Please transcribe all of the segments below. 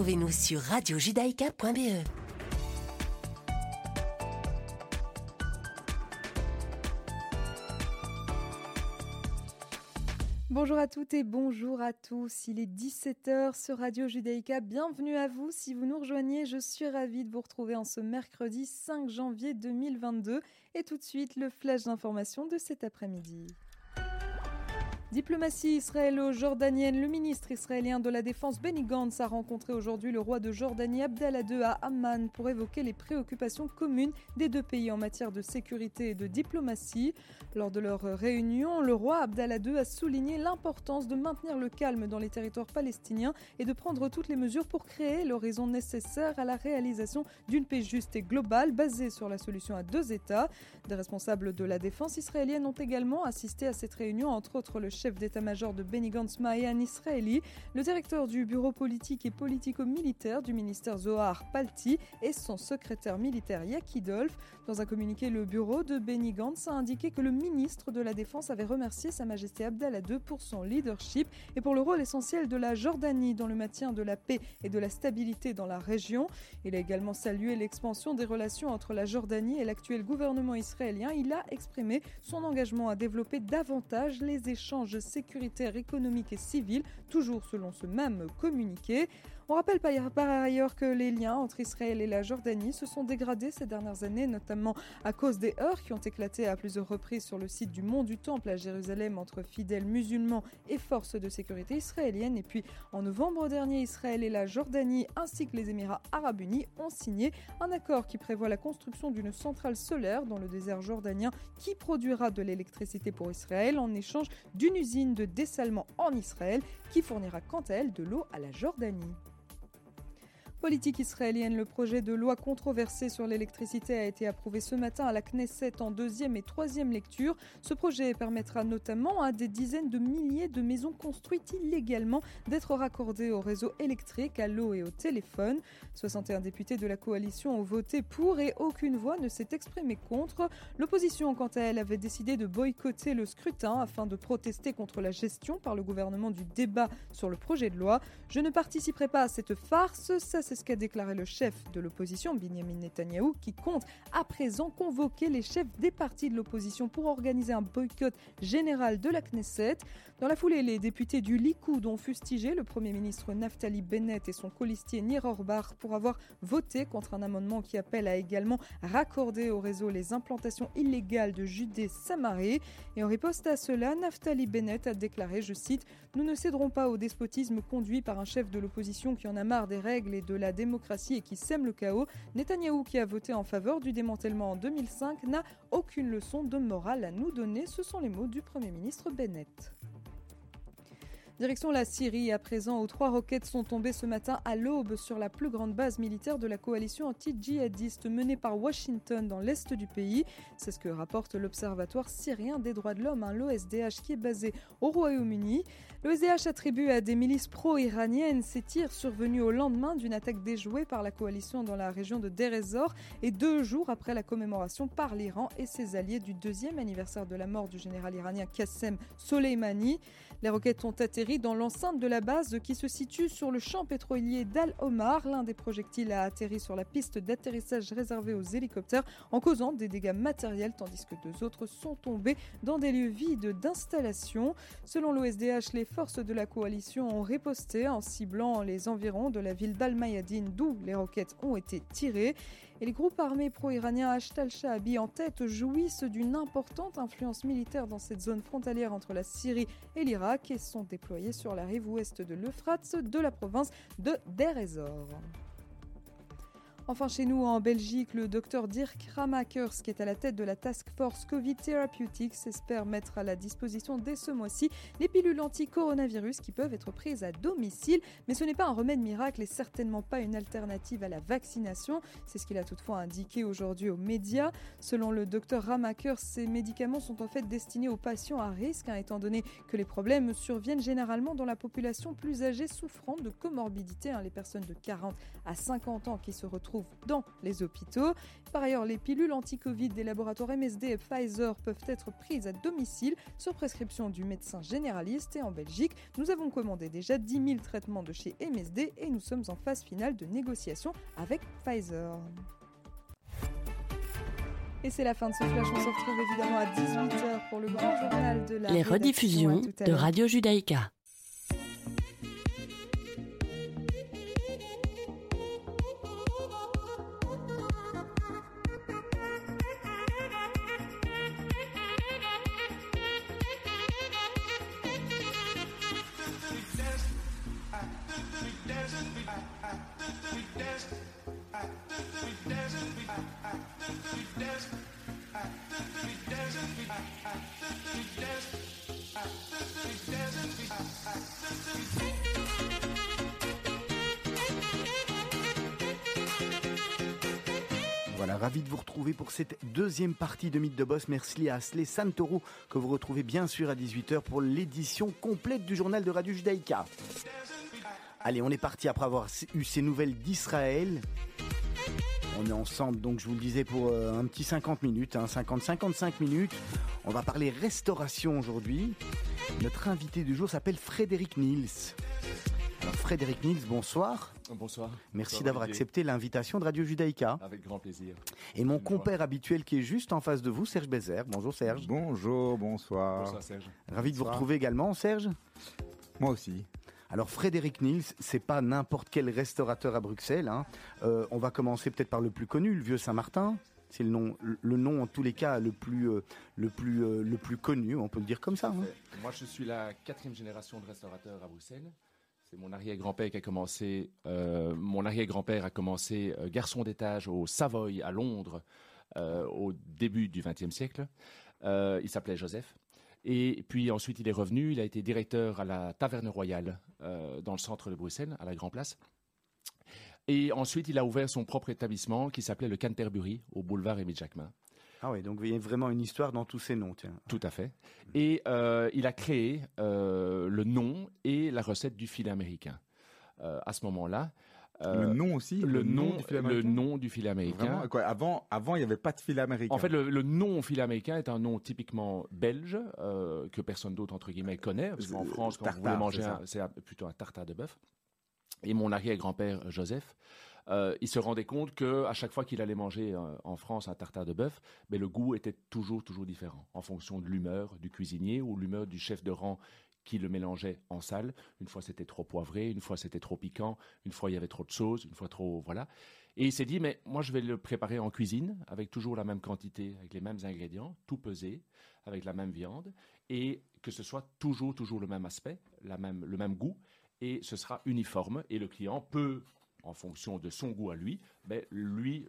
Retrouvez-nous sur radiojudaïka.be. Bonjour à toutes et bonjour à tous. Il est 17h sur Radio Judaïka. Bienvenue à vous. Si vous nous rejoignez, je suis ravie de vous retrouver en ce mercredi 5 janvier 2022. Et tout de suite, le flash d'information de cet après-midi. Diplomatie israélo-jordanienne, le ministre israélien de la Défense Benny Gantz a rencontré aujourd'hui le roi de Jordanie Abdallah II à Amman pour évoquer les préoccupations communes des deux pays en matière de sécurité et de diplomatie. Lors de leur réunion, le roi Abdallah II a souligné l'importance de maintenir le calme dans les territoires palestiniens et de prendre toutes les mesures pour créer l'horizon nécessaire à la réalisation d'une paix juste et globale basée sur la solution à deux États. Des responsables de la défense israélienne ont également assisté à cette réunion, entre autres le chef d'état-major de Benny Gantz Mayan Israeli, le directeur du bureau politique et politico-militaire du ministère Zohar Palti et son secrétaire militaire Yaki Dolph. Dans un communiqué, le bureau de Benny Gantz a indiqué que le ministre de la Défense avait remercié Sa Majesté Abdallah II pour son leadership et pour le rôle essentiel de la Jordanie dans le maintien de la paix et de la stabilité dans la région. Il a également salué l'expansion des relations entre la Jordanie et l'actuel gouvernement israélien. Il a exprimé son engagement à développer davantage les échanges sécuritaire, économique et civile, toujours selon ce même communiqué. On rappelle par ailleurs que les liens entre Israël et la Jordanie se sont dégradés ces dernières années, notamment à cause des heurts qui ont éclaté à plusieurs reprises sur le site du Mont du Temple à Jérusalem entre fidèles musulmans et forces de sécurité israéliennes. Et puis en novembre dernier, Israël et la Jordanie ainsi que les Émirats arabes unis ont signé un accord qui prévoit la construction d'une centrale solaire dans le désert jordanien qui produira de l'électricité pour Israël en échange d'une usine de dessalement en Israël qui fournira quant à elle de l'eau à la Jordanie. Politique israélienne, le projet de loi controversé sur l'électricité a été approuvé ce matin à la Knesset en deuxième et troisième lecture. Ce projet permettra notamment à des dizaines de milliers de maisons construites illégalement d'être raccordées au réseau électrique, à l'eau et au téléphone. 61 députés de la coalition ont voté pour et aucune voix ne s'est exprimée contre. L'opposition, quant à elle, avait décidé de boycotter le scrutin afin de protester contre la gestion par le gouvernement du débat sur le projet de loi. Je ne participerai pas à cette farce, c'est ce qu'a déclaré le chef de l'opposition, Benjamin Netanyahou, qui compte à présent convoquer les chefs des partis de l'opposition pour organiser un boycott général de la Knesset. Dans la foulée, les députés du Likoud ont fustigé le Premier ministre Naftali Bennett et son colistier Nir Orbar pour avoir voté contre un amendement qui appelle à également raccorder au réseau les implantations illégales de Judée-Samarie. Et en riposte à cela, Naftali Bennett a déclaré, je cite, Nous ne céderons pas au despotisme conduit par un chef de l'opposition qui en a marre des règles et de la démocratie et qui sème le chaos, Netanyahou, qui a voté en faveur du démantèlement en 2005, n'a aucune leçon de morale à nous donner. Ce sont les mots du Premier ministre Bennett. Direction la Syrie à présent où trois roquettes sont tombées ce matin à l'aube sur la plus grande base militaire de la coalition anti-djihadiste menée par Washington dans l'est du pays. C'est ce que rapporte l'Observatoire syrien des droits de l'homme, un l'OSDH qui est basé au Royaume-Uni. L'OSDH attribue à des milices pro-iraniennes ces tirs survenus au lendemain d'une attaque déjouée par la coalition dans la région de Deir et deux jours après la commémoration par l'Iran et ses alliés du deuxième anniversaire de la mort du général iranien Qassem Soleimani. Les roquettes ont atterri dans l'enceinte de la base qui se situe sur le champ pétrolier d'Al Omar. L'un des projectiles a atterri sur la piste d'atterrissage réservée aux hélicoptères en causant des dégâts matériels tandis que deux autres sont tombés dans des lieux vides d'installation. Selon l'OSDH, les forces de la coalition ont riposté en ciblant les environs de la ville d'Al-Mayadine d'où les roquettes ont été tirées. Et les groupes armés pro-iraniens Ashtal Shaabi en tête jouissent d'une importante influence militaire dans cette zone frontalière entre la Syrie et l'Irak et sont déployés sur la rive ouest de l'Euphrate de la province de Deir. Enfin, chez nous, en Belgique, le docteur Dirk Ramakers, qui est à la tête de la Task Force Covid Therapeutics, espère mettre à la disposition dès ce mois-ci les pilules anti-coronavirus qui peuvent être prises à domicile. Mais ce n'est pas un remède miracle et certainement pas une alternative à la vaccination. C'est ce qu'il a toutefois indiqué aujourd'hui aux médias. Selon le docteur Ramakers, ces médicaments sont en fait destinés aux patients à risque, hein, étant donné que les problèmes surviennent généralement dans la population plus âgée souffrant de comorbidité, hein, les personnes de 40 à 50 ans qui se retrouvent trouve dans les hôpitaux. Par ailleurs, les pilules anti-Covid des laboratoires MSD et Pfizer peuvent être prises à domicile sur prescription du médecin généraliste. Et en Belgique, nous avons commandé déjà 10 000 traitements de chez MSD et nous sommes en phase finale de négociation avec Pfizer. Et c'est la fin de ce flash. On se retrouve évidemment à 18h pour le grand journal de la Les rediffusions de Radio Judaïka. Voilà, ravi de vous retrouver pour cette deuxième partie de Mythe de Boss. Merci à Asley Santoro que vous retrouvez bien sûr à 18h pour l'édition complète du journal de Radio Judaïka. Allez, on est parti après avoir eu ces nouvelles d'Israël. On est ensemble, donc je vous le disais, pour euh, un petit 50 minutes, 50-55 hein, minutes. On va parler restauration aujourd'hui. Notre invité du jour s'appelle Frédéric Niels. Alors Frédéric Niels, bonsoir. Bonsoir. Merci d'avoir accepté l'invitation de Radio Judaïka. Avec grand plaisir. Et mon compère habituel qui est juste en face de vous, Serge Bézère. Bonjour Serge. Bonjour, bonsoir. Bonsoir Serge. Ravi de vous retrouver également, Serge. Moi aussi. Alors Frédéric Niels, c'est pas n'importe quel restaurateur à Bruxelles. Hein. Euh, on va commencer peut-être par le plus connu, le Vieux Saint-Martin. C'est le nom, le nom en tous les cas le plus, euh, le plus, euh, le plus connu, on peut le dire comme ça. Hein. Moi, je suis la quatrième génération de restaurateurs à Bruxelles. C'est mon arrière-grand-père qui a commencé. mon arrière-grand-père a commencé garçon d'étage au Savoy à Londres au début du XXe siècle. il s'appelait Joseph. Et puis ensuite, il est revenu. Il a été directeur à la Taverne Royale euh, dans le centre de Bruxelles, à la Grand Place. Et ensuite, il a ouvert son propre établissement qui s'appelait le Canterbury au boulevard Émile Jacquemin. Ah oui, donc il y a vraiment une histoire dans tous ces noms, tiens. Tout à fait. Et euh, il a créé euh, le nom et la recette du filet américain. à ce moment-là, le euh, nom aussi Le, nom, du Le nom du américain. avant, avant, il n'y avait pas de filet américain. En fait, le, nom filet américain est un nom typiquement belge, euh, que personne d'autre, entre guillemets, connaît. Parce qu'en France, quand vous voulez manger, c'est plutôt un tartare de bœuf. Et mon arrière-grand-père, Joseph, euh, il se rendait compte que à chaque fois qu'il allait manger en France un tartare de bœuf, mais ben, le goût était toujours toujours différent en fonction de l'humeur du cuisinier ou l'humeur du chef de rang qui le mélangeait en salle. Une fois c'était trop poivré, une fois c'était trop piquant, une fois il y avait trop de sauce, une fois trop voilà. Et il s'est dit mais moi je vais le préparer en cuisine avec toujours la même quantité, avec les mêmes ingrédients, tout pesé, avec la même viande et que ce soit toujours toujours le même aspect, la même le même goût et ce sera uniforme et le client peut en fonction de son goût à lui, mais lui,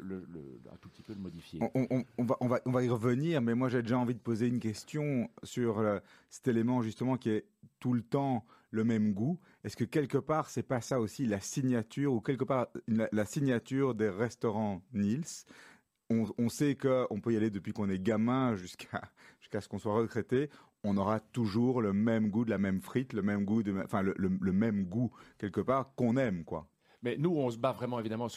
un tout petit peu le modifier. On, va, on, va, on va y revenir, mais moi j'ai déjà envie de poser une question sur euh, cet élément justement qui est tout le temps le même goût. Est-ce que quelque part, c'est pas ça aussi la signature, ou quelque part la, signature des restaurants Niels on, sait qu'on peut y aller depuis qu'on est gamin jusqu'à ce qu'on soit retraité. On aura toujours le même goût de la même frite, le même goût de, enfin le même goût quelque part qu'on aime quoi. Mais nous, on se bat vraiment, évidemment,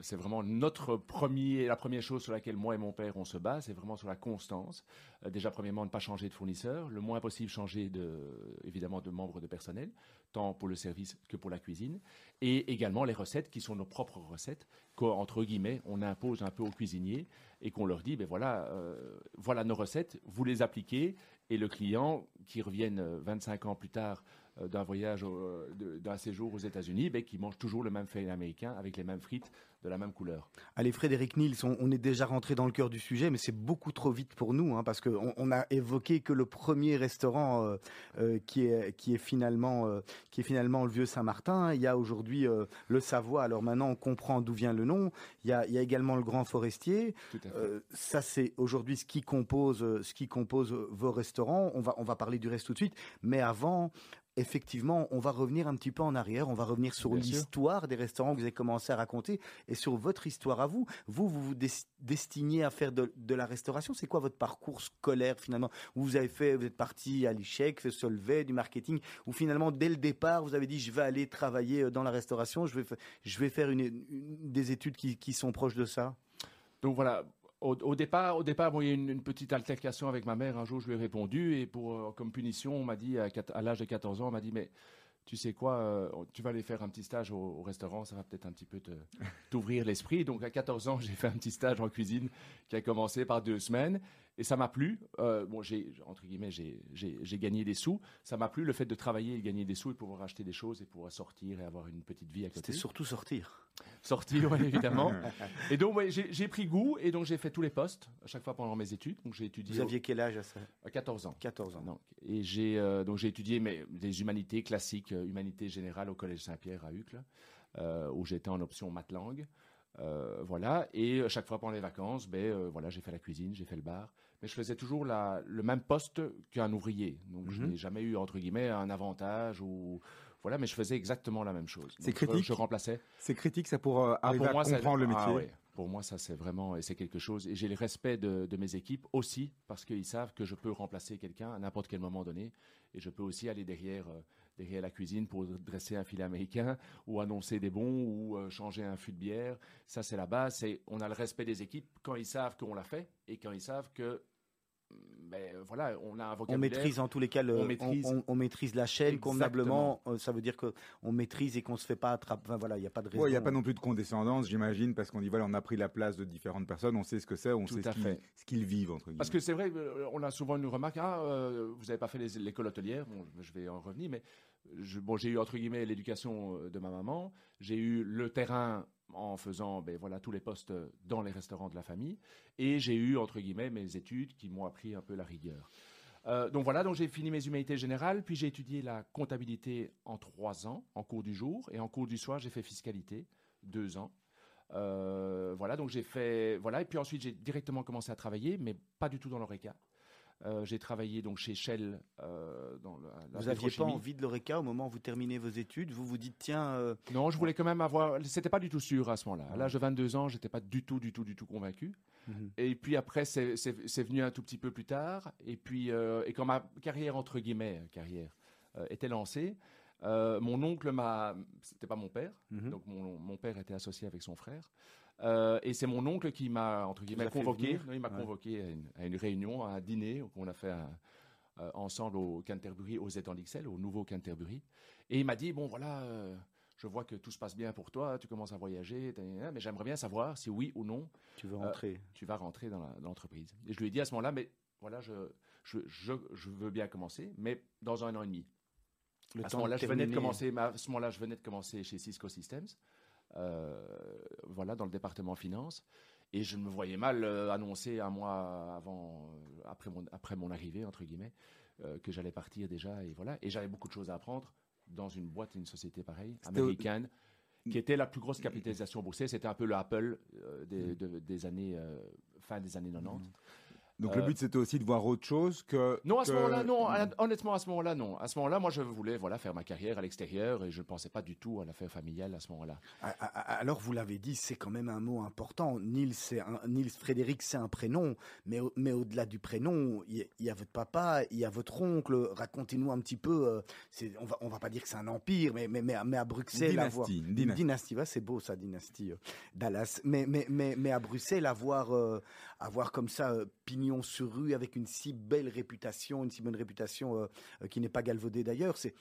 c'est vraiment notre premier, la première chose sur laquelle moi et mon père, on se bat, c'est vraiment sur la constance. Euh, déjà, premièrement, ne pas changer de fournisseur, le moins possible changer de, évidemment, de membres de personnel, tant pour le service que pour la cuisine. Et également les recettes qui sont nos propres recettes, qu'entre guillemets, on impose un peu aux cuisiniers et qu'on leur dit, ben voilà, euh, voilà nos recettes, vous les appliquez, et le client qui revienne 25 ans plus tard euh, d'un voyage, euh, d'un séjour aux États-Unis, ben, qui mange toujours le même fait américain avec les mêmes frites de la même couleur. Allez, Frédéric Niels, on, est déjà rentré dans le cœur du sujet, mais c'est beaucoup trop vite pour nous, hein, parce qu'on on a évoqué que le premier restaurant euh, qui, est, qui, est finalement, qui est finalement le Vieux Saint-Martin. Il y a aujourd'hui le Savoie, alors maintenant on comprend d'où vient le nom. Il y a, il y a également le Grand Forestier. ça, c'est aujourd'hui ce qui compose, ce qui compose vos restaurants. On va, on va parler du reste tout de suite. Mais avant, effectivement, on va revenir un petit peu en arrière, on va revenir sur l'histoire des restaurants que vous avez commencé à raconter et sur votre histoire à vous. Vous, vous vous destinez à faire de, la restauration. C'est quoi votre parcours scolaire finalement? Vous avez fait, vous êtes parti à l'ICHEC, fait Solvay, du marketing, ou finalement dès le départ vous avez dit je vais aller travailler euh, dans la restauration, je vais, je vais faire une, des études qui, qui sont proches de ça? Donc voilà, au, départ, au départ il y a eu une, petite altercation avec ma mère. Un jour, je lui ai répondu et pour, euh, comme punition, on m'a dit, à, à l'âge de 14 ans, on m'a dit, mais tu sais quoi, euh, tu vas aller faire un petit stage au, restaurant, ça va peut-être un petit peu t'ouvrir l'esprit. Donc à 14 ans, j'ai fait un petit stage en cuisine qui a commencé par deux semaines et ça m'a plu. Euh, bon, j'ai entre guillemets, j'ai gagné des sous. Ça m'a plu le fait de travailler et gagner des sous et pouvoir acheter des choses et pouvoir sortir et avoir une petite vie à côté. C'était surtout sortir. Sortir, oui, évidemment. et donc ouais, j'ai pris goût et donc j'ai fait tous les postes à chaque fois pendant mes études. Donc j'ai étudié. Vous aviez quel âge à ça? 14 ans. 14 ans. Donc, et j'ai euh, donc j'ai étudié mais des humanités classiques, euh, humanités générales au collège Saint-Pierre à Uccle, où j'étais en option maths langue. Euh, voilà. Et chaque fois pendant les vacances, ben euh, voilà, j'ai fait la cuisine, j'ai fait le bar, mais je faisais toujours le même poste qu'un ouvrier. Donc je mhm. n'ai jamais eu entre guillemets un avantage ou voilà, mais je faisais exactement la même chose. C'est critique. Je, remplaçais. C'est critique ça pour euh, ah, arriver à comprendre le ah, métier. Pour moi, ça c'est vraiment et c'est quelque chose. Et j'ai le respect de, mes équipes aussi parce qu'ils savent que je peux remplacer quelqu'un à n'importe quel moment donné et je peux aussi aller derrière derrière la cuisine pour dresser un filet américain ou annoncer des bons ou euh, changer un fût de bière. Ça, c'est la base. On a le respect des équipes quand ils savent qu'on l'a fait et quand ils savent que ben, voilà, on a un vocabulaire. On maîtrise en tous les cas, on, maîtrise. la chaîne convenablement. Euh, ça veut dire qu'on maîtrise et qu'on se fait pas attraper. Enfin, voilà, il n'y a pas de raison. Il n'y a pas non plus de condescendance, j'imagine, parce qu'on dit voilà, on a pris la place de différentes personnes, on sait ce que c'est, on sait ce qu'ils, vivent entre guillemets. Parce que c'est vrai, euh, on a souvent une remarque. Ah, vous n'avez pas fait l'école hôtelière. Bon, je vais en revenir, mais bon, j'ai eu entre guillemets l'éducation euh, de ma maman, j'ai eu le terrain en faisant ben, voilà, tous les postes dans les restaurants de la famille, et j'ai eu entre guillemets mes études qui m'ont appris un peu la rigueur. Euh, donc voilà, donc j'ai fini mes humanités générales, puis j'ai étudié la comptabilité en trois ans, en cours du jour, et en cours du soir j'ai fait fiscalité, deux ans. Euh, voilà, donc j'ai fait, voilà, et puis ensuite j'ai directement commencé à travailler, mais pas du tout dans l'ORECA. Euh, j'ai travaillé donc chez Shell euh, dans la, Vous n'aviez pas envie de l'ORECA au moment où vous terminez vos études? Vous vous dites tiens. Euh, non, je voulais quand même avoir. C'était pas du tout sûr à ce moment-là. À l'âge de 22 ans, j'étais pas du tout, du tout, du tout convaincu. Mhm. Et puis après, c'est venu un tout petit peu plus tard. Et puis, et quand ma carrière entre guillemets carrière était lancée. mon oncle m'a, c'était pas mon père, mhm. donc mon, mon, père était associé avec son frère. Euh, et c'est mon oncle qui m'a entre guillemets convoqué. Il m'a convoqué à une, réunion, à un dîner qu'on a fait euh, ensemble au Canterbury, aux Étangs au nouveau Canterbury. Et il m'a dit bon voilà, euh, je vois que tout se passe bien pour toi, tu commences à voyager, mais j'aimerais bien savoir si oui ou non tu veux rentrer. tu vas rentrer dans l'entreprise. et je lui ai dit à ce moment-là, mais voilà, je, je, je, veux bien commencer, mais dans un an et demi. à ce moment-là, je venais de commencer. À ce moment-là, je venais de commencer chez Cisco Systems. Euh, voilà, dans le département finance. Et je me voyais mal euh, annoncer un mois avant, euh, après mon, après mon arrivée, entre guillemets, que j'allais partir déjà. Et voilà. Et j'avais beaucoup de choses à apprendre dans une boîte, une société pareille, américaine, qui était la plus grosse capitalisation boursière. C'était un peu le Apple des, des, années, fin des années 90. Donc le euh, but c'était aussi de voir autre chose que. Non, à ce moment-là, non. Honnêtement, à ce moment-là, non. À ce moment-là, moi, je voulais voilà faire ma carrière à l'extérieur et je ne pensais pas du tout à l'affaire familiale à ce moment-là. Alors vous l'avez dit, c'est quand même un mot important. Nils, c'est Nils Frédéric, c'est un prénom, mais mais au-delà du prénom, il y, a votre papa, il y a votre oncle. Racontez-nous un petit peu. Euh, c'est, on va on va pas dire que c'est un empire, mais mais mais, à Bruxelles, dynastie, une dynastie. dynastie, c'est beau ça, dynastie. Euh, Dallas, mais mais mais mais à Bruxelles, avoir avoir comme ça pignon sur rue avec une si belle réputation, une si bonne réputation euh, euh, qui n'est pas galvaudée d'ailleurs. C'est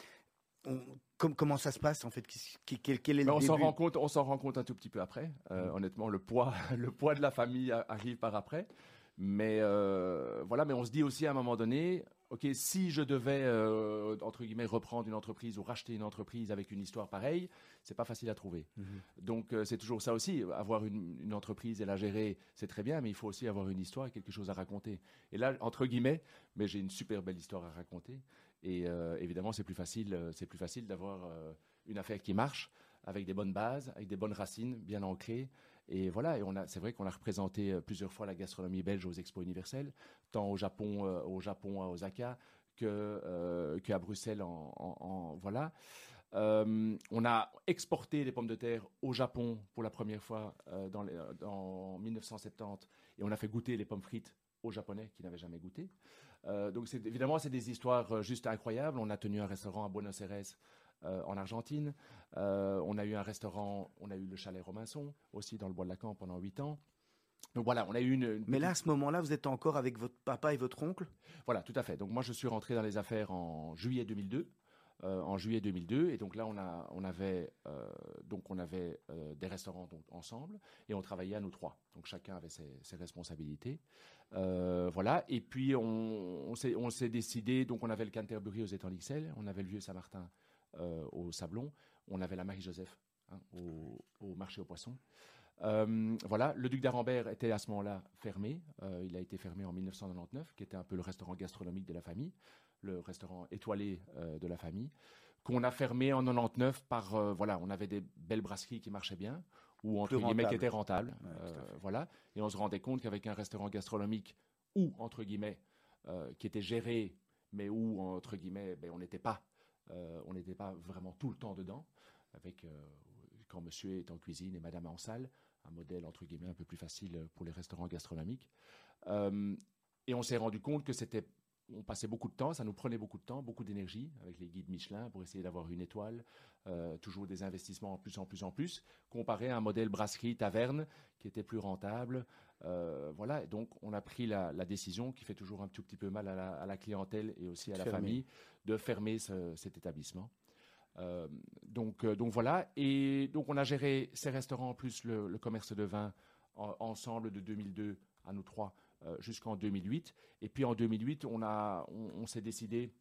comment ça se passe en fait? Quel, est on s'en rend compte, on s'en rend compte un tout petit peu après. Euh, honnêtement, le poids, le poids de la famille arrive par après. Mais voilà, mais on se dit aussi à un moment donné, ok, si je devais entre guillemets reprendre une entreprise ou racheter une entreprise avec une histoire pareille, c'est pas facile à trouver. Mhm. Donc euh, c'est toujours ça aussi. Avoir une, entreprise et la gérer, c'est très bien, mais il faut aussi avoir une histoire et quelque chose à raconter. Et là, entre guillemets, mais j'ai une super belle histoire à raconter. Et euh, évidemment, c'est plus facile, euh, c'est plus facile d'avoir une affaire qui marche avec des bonnes bases, avec des bonnes racines bien ancrées. Et voilà, et on a, c'est vrai qu'on a représenté plusieurs fois la gastronomie belge aux expos universelles, tant au Japon, au Japon à Osaka que qu'à Bruxelles en, voilà. on a exporté les pommes de terre au Japon pour la première fois dans, en 1970 et on a fait goûter les pommes frites aux Japonais qui n'avaient jamais goûté. donc évidemment c'est des histoires juste incroyables. On a tenu un restaurant à Buenos Aires euh, en Argentine. Euh, on a eu un restaurant, on a eu le chalet Robinson aussi dans le bois de la Camp pendant huit ans. Donc voilà, on a eu une. Mais là, à ce moment-là, vous êtes encore avec votre papa et votre oncle? Voilà, tout à fait. Donc moi, je suis rentré dans les affaires en juillet 2002. Euh, en juillet 2002 et donc là on a on avait donc on avait des restaurants ensemble et on travaillait à nous trois donc chacun avait ses, responsabilités voilà et puis on, on s'est décidé donc on avait le Canterbury aux étangs d'Ixelles on avait le vieux Saint-Martin au Sablon. On avait la Marie-Joseph hein, au, marché aux poissons. Euh, voilà, le Duc d'Arambert était à ce moment-là fermé. Euh, il a été fermé en 1999, qui était un peu le restaurant gastronomique de la famille, le restaurant étoilé de la famille, qu'on a fermé en 99 par voilà, on avait des belles brasseries qui marchaient bien ou entre guillemets qui étaient rentables, voilà. Et on se rendait compte qu'avec un restaurant gastronomique ou entre guillemets qui était géré, mais où entre guillemets ben, on n'était pas euh, on n'était pas vraiment tout le temps dedans, avec euh, quand monsieur est en cuisine et madame en salle, un modèle entre guillemets un peu plus facile pour les restaurants gastronomiques. Euh, et on s'est rendu compte que c'était on passait beaucoup de temps, ça nous prenait beaucoup de temps, beaucoup d'énergie avec les guides Michelin pour essayer d'avoir une étoile, toujours des investissements en plus en plus en plus, comparé à un modèle brasserie taverne qui était plus rentable. Voilà, donc on a pris la, décision qui fait toujours un tout petit peu mal à la, clientèle et aussi à la famille de fermer cet établissement. Euh, donc, euh, donc voilà. Et donc on a géré ces restaurants plus le, commerce de vin ensemble de 2002 à nous trois euh, jusqu'en 2008. Et puis en 2008, on, a, on, s'est décidé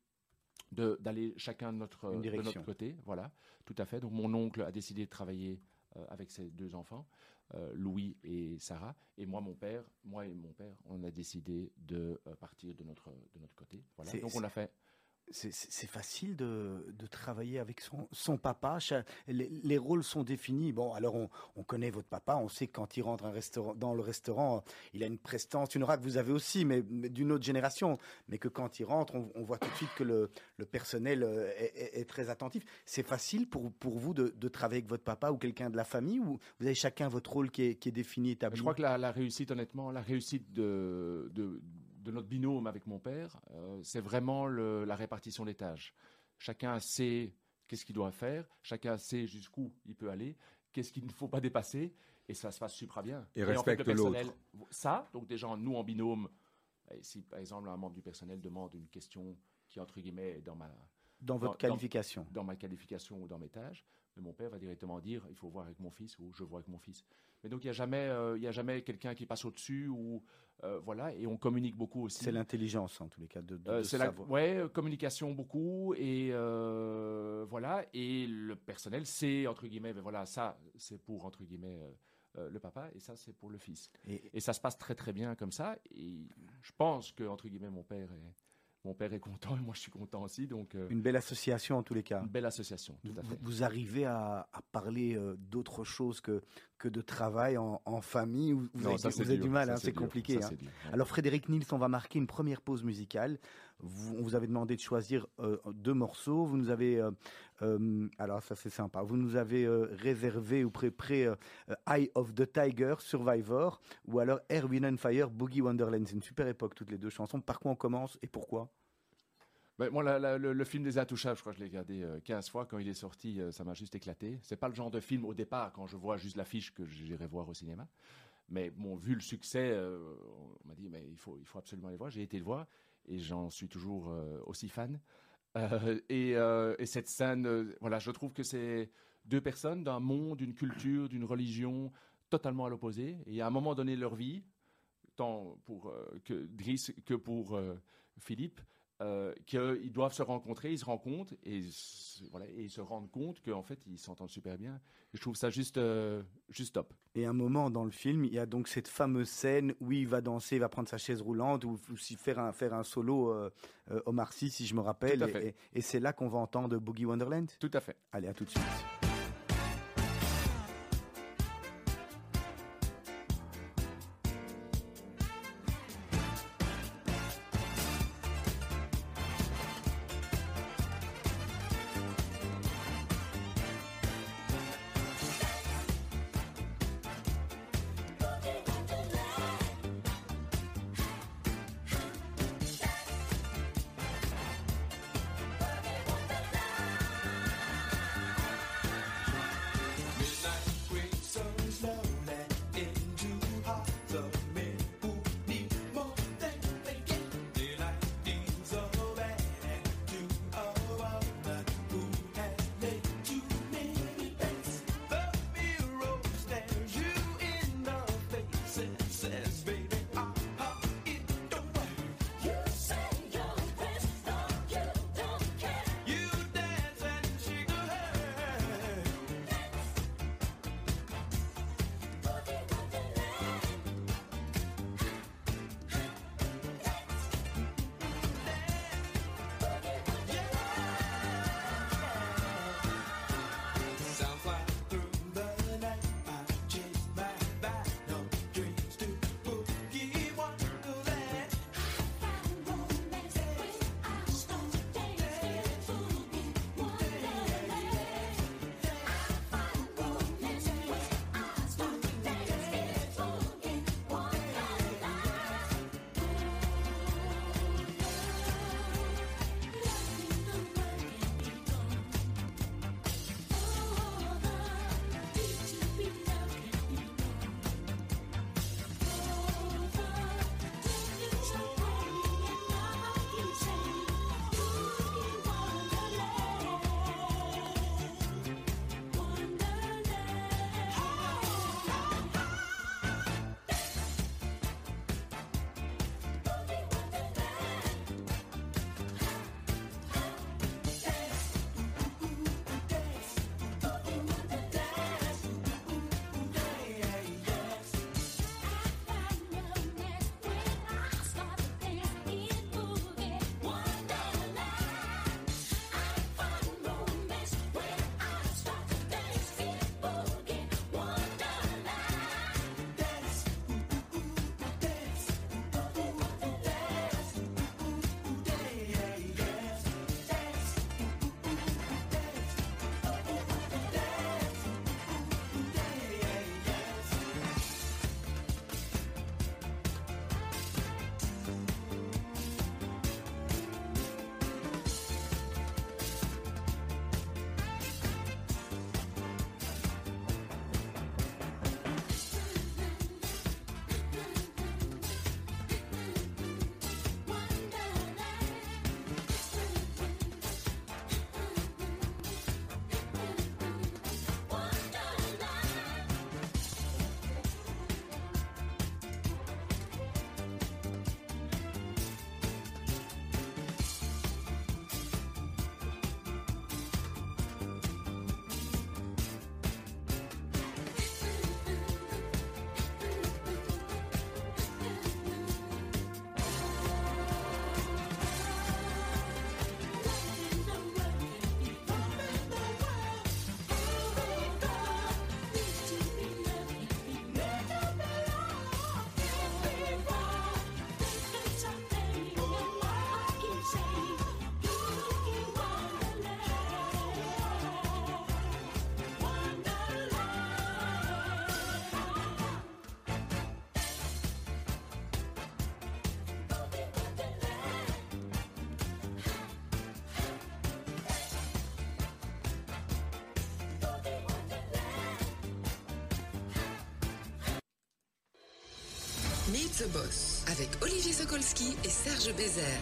d'aller chacun de notre, de notre côté. Voilà, tout à fait. Donc mon oncle a décidé de travailler avec ses deux enfants, Louis et Sarah. Et moi, mon père, moi et mon père, on a décidé de partir de notre, de notre côté. Voilà. Donc on a fait c'est facile de, travailler avec son, papa. Les, rôles sont définis. Bon, alors on, connaît votre papa, on sait que quand il rentre dans le restaurant, il a une prestance, une aura que vous avez aussi, mais, d'une autre génération. Mais que quand il rentre, on, voit tout de suite que le, personnel euh, est, très attentif. C'est facile pour, vous de, travailler avec votre papa ou quelqu'un de la famille ou vous avez chacun votre rôle qui est, défini, établi? Je crois que la, réussite, honnêtement, la réussite de notre binôme avec mon père, euh, c'est vraiment la répartition des tâches. Chacun sait qu'est-ce qu'il doit faire, chacun sait jusqu'où il peut aller, qu'est-ce qu'il ne faut pas dépasser, et ça se passe super bien. Et, respecte l'autre. Ça, donc déjà, nous en binôme, si par exemple un membre du personnel demande une question qui, entre guillemets, est dans ma... Dans votre qualification. Dans, ma qualification ou dans mes tâches, mais mon père va directement dire, il faut voir avec mon fils ou je vois avec mon fils. Mais donc il n'y a jamais, euh, il a jamais quelqu'un qui passe au-dessus ou euh, voilà, et on communique beaucoup aussi. C'est l'intelligence en tous les cas de, de, euh, La, ouais, communication beaucoup et voilà, et le personnel c'est entre guillemets, ben voilà, ça c'est pour entre guillemets. le papa et ça c'est pour le fils et, et, ça se passe très très bien comme ça et je pense que entre guillemets mon père est, mon père est content et moi je suis content aussi. Donc, euh, une belle association en tous les cas. Une belle association, tout à fait. Vous, arrivez à, parler euh, d'autre chose que, que de travail en, famille Vous, vous avez, du mal, hein, c'est compliqué. Hein. Alors Frédéric Nils, on va marquer une première pause musicale. Vous, on vous avait demandé de choisir euh, deux morceaux. Vous nous avez, alors ça c'est sympa, vous nous avez réservé ou pré, pré Eye of the Tiger, Survivor, ou alors Air, Wind and Fire, Boogie Wonderland. C'est une super époque toutes les deux chansons. Par quoi on commence et pourquoi? Ben, moi, le, film des Intouchables, je crois que je l'ai regardé 15 euh, fois. Quand il est sorti, euh, ça m'a juste éclaté. C'est pas le genre de film au départ, quand je vois juste l'affiche, que j'irai voir au cinéma. Mais bon, vu le succès, euh, on m'a dit, mais il faut, il faut absolument aller voir. J'ai été le voir et j'en suis toujours aussi fan. Et, et, cette scène, voilà, je trouve que c'est deux personnes d'un monde, d'une culture, d'une religion totalement à l'opposé. Et à un moment donné de leur vie, tant pour que Driss que pour Philippe, euh, qu'ils doivent se rencontrer, ils se rencontrent et, voilà, et ils se rendent compte qu'en fait ils s'entendent super bien. je trouve ça juste, euh, juste top. Et un moment dans le film, il y a donc cette fameuse scène où il va danser, il va prendre sa chaise roulante ou, aussi faire un, faire un solo euh, euh Omar Sy, si je me rappelle. Et, et c'est là qu'on va entendre Boogie Wonderland Tout à fait. Allez, à tout de suite. Meet the Boss avec Olivier Sokolski et Serge Bézère.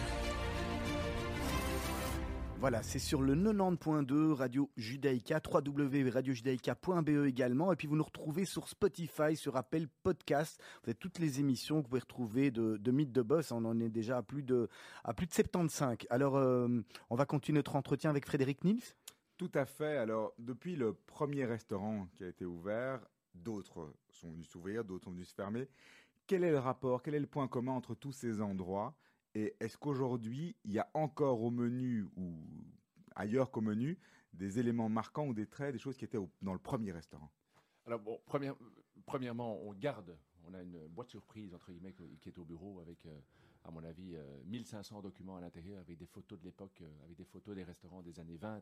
Voilà, c'est sur le 90.2 Radio Judaïka, www.radiojudaïka.be également. Et puis vous nous retrouvez sur Spotify, sur Apple Podcast. Vous avez toutes les émissions que vous pouvez retrouver de, de Mythe de Boss. On en est déjà à plus de, à plus de 75. Alors, euh, on va continuer notre entretien avec Frédéric Nils. Tout à fait. Alors, depuis le premier restaurant qui a été ouvert, d'autres sont venus s'ouvrir, d'autres sont venus se fermer. Quel est le rapport, quel est le point commun entre tous ces endroits Et est-ce qu'aujourd'hui, il y a encore au menu ou ailleurs qu'au menu des éléments marquants ou des traits, des choses qui étaient dans le premier restaurant? Alors, bon, premièrement, on garde, on a une boîte surprise, entre guillemets, qui est au bureau avec. Euh, à mon avis, 1500 euh, documents à l'intérieur avec des photos de l'époque, euh, avec des photos des restaurants des années 20,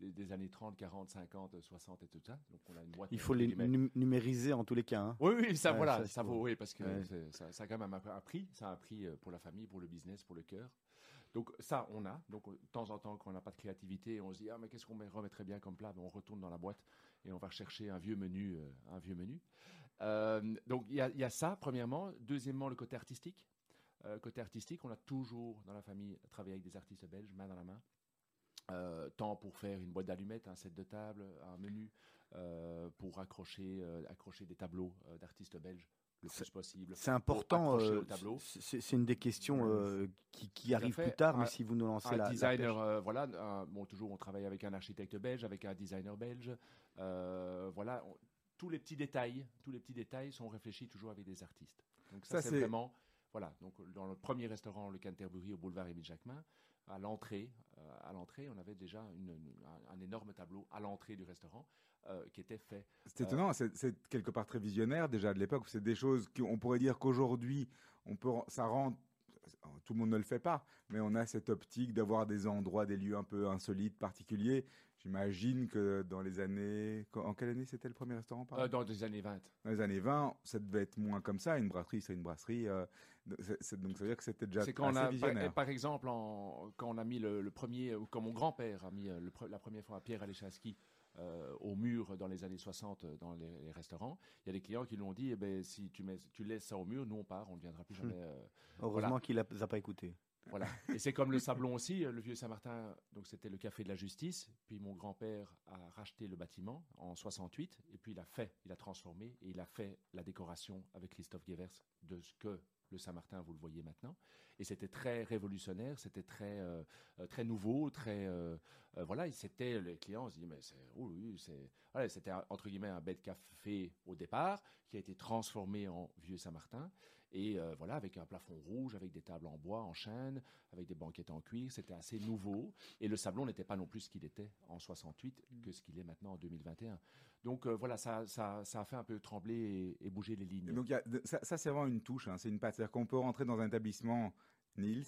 des, années 30, 40, 50, 60 et tout ça. Donc on a une boîte. Il faut les numériser en tous les cas. Hein. Oui, oui, ça, voilà, ça, vaut, oui, parce que ça, ça, a quand même un, prix. Ça a un prix pour la famille, pour le business, pour le cœur. Donc ça, on a. Donc de temps en temps, quand on n'a pas de créativité, on se dit ah mais qu'est-ce qu'on remettrait bien comme plat? Ben, On retourne dans la boîte et on va chercher un vieux menu, un vieux menu. Donc il y, y, a ça premièrement. Deuxièmement, le côté artistique. Euh, côté artistique, on a toujours dans la famille travaillé avec des artistes belges, main dans la main. Euh, tant pour faire une boîte d'allumettes, un set de table, un menu, euh, pour accrocher, accrocher des tableaux d'artistes belges le plus possible. C'est important. c'est une des questions qui, qui arrive plus tard, mais si vous nous lancez un la, designer, voilà. bon, toujours on travaille avec un architecte belge, avec un designer belge. voilà, tous les petits détails, tous les petits détails sont réfléchis toujours avec des artistes. Donc ça, c'est vraiment voilà, donc dans le premier restaurant, le Canterbury au boulevard Émile Jacquemin, à l'entrée, euh, à l'entrée, on avait déjà un, énorme tableau à l'entrée du restaurant euh, qui était fait. C'est étonnant, c'est quelque part très visionnaire déjà de l'époque. C'est des choses qu'on pourrait dire qu'aujourd'hui, on peut, ça rend tout le monde ne le fait pas, mais on a cette optique d'avoir des endroits, des lieux un peu insolites, particuliers. J'imagine que dans les années. En quelle année c'était le premier restaurant euh, Dans les années 20. Dans les années 20, ça devait être moins comme ça. Une brasserie, c'est une brasserie. Euh, donc ça veut dire que c'était déjà quand assez on a, visionnaire. Par, exemple, quand on a mis le, premier, ou quand mon grand-père a mis euh, la première fois à Pierre Alechinski au mur dans les années 60 dans les, restaurants, il y a des clients qui lui ont dit eh ben, si tu, mets, tu laisses ça au mur, nous on part, on ne viendra plus jamais. Heureusement qu'il ne les a pas écoutés. Voilà. Et c'est comme le Sablon aussi, le vieux Saint-Martin, donc c'était le café de la justice. Puis mon grand-père a racheté le bâtiment en 68, et puis il a fait, il a transformé, et il a fait la décoration avec Christophe Guevers de ce que le Saint-Martin, vous le voyez maintenant. Et c'était très révolutionnaire, c'était très, euh, euh, très nouveau, très. Euh, voilà, c'était. Les clients se disaient, mais c'est. Oh oui, c'est. Voilà, c'était entre guillemets un bête café au départ, qui a été transformé en vieux Saint-Martin. Et euh, voilà, avec un plafond rouge, avec des tables en bois, en chêne, avec des banquettes en cuir, c'était assez nouveau. Et le sablon n'était pas non plus ce qu'il était en 68 mm. que ce qu'il est maintenant en 2021. Donc euh, voilà, ça, ça, ça, a fait un peu trembler et, bouger les lignes. Donc ça, ça c'est vraiment une touche, hein, c'est une patte. C'est-à-dire qu'on peut rentrer dans un établissement, Niels,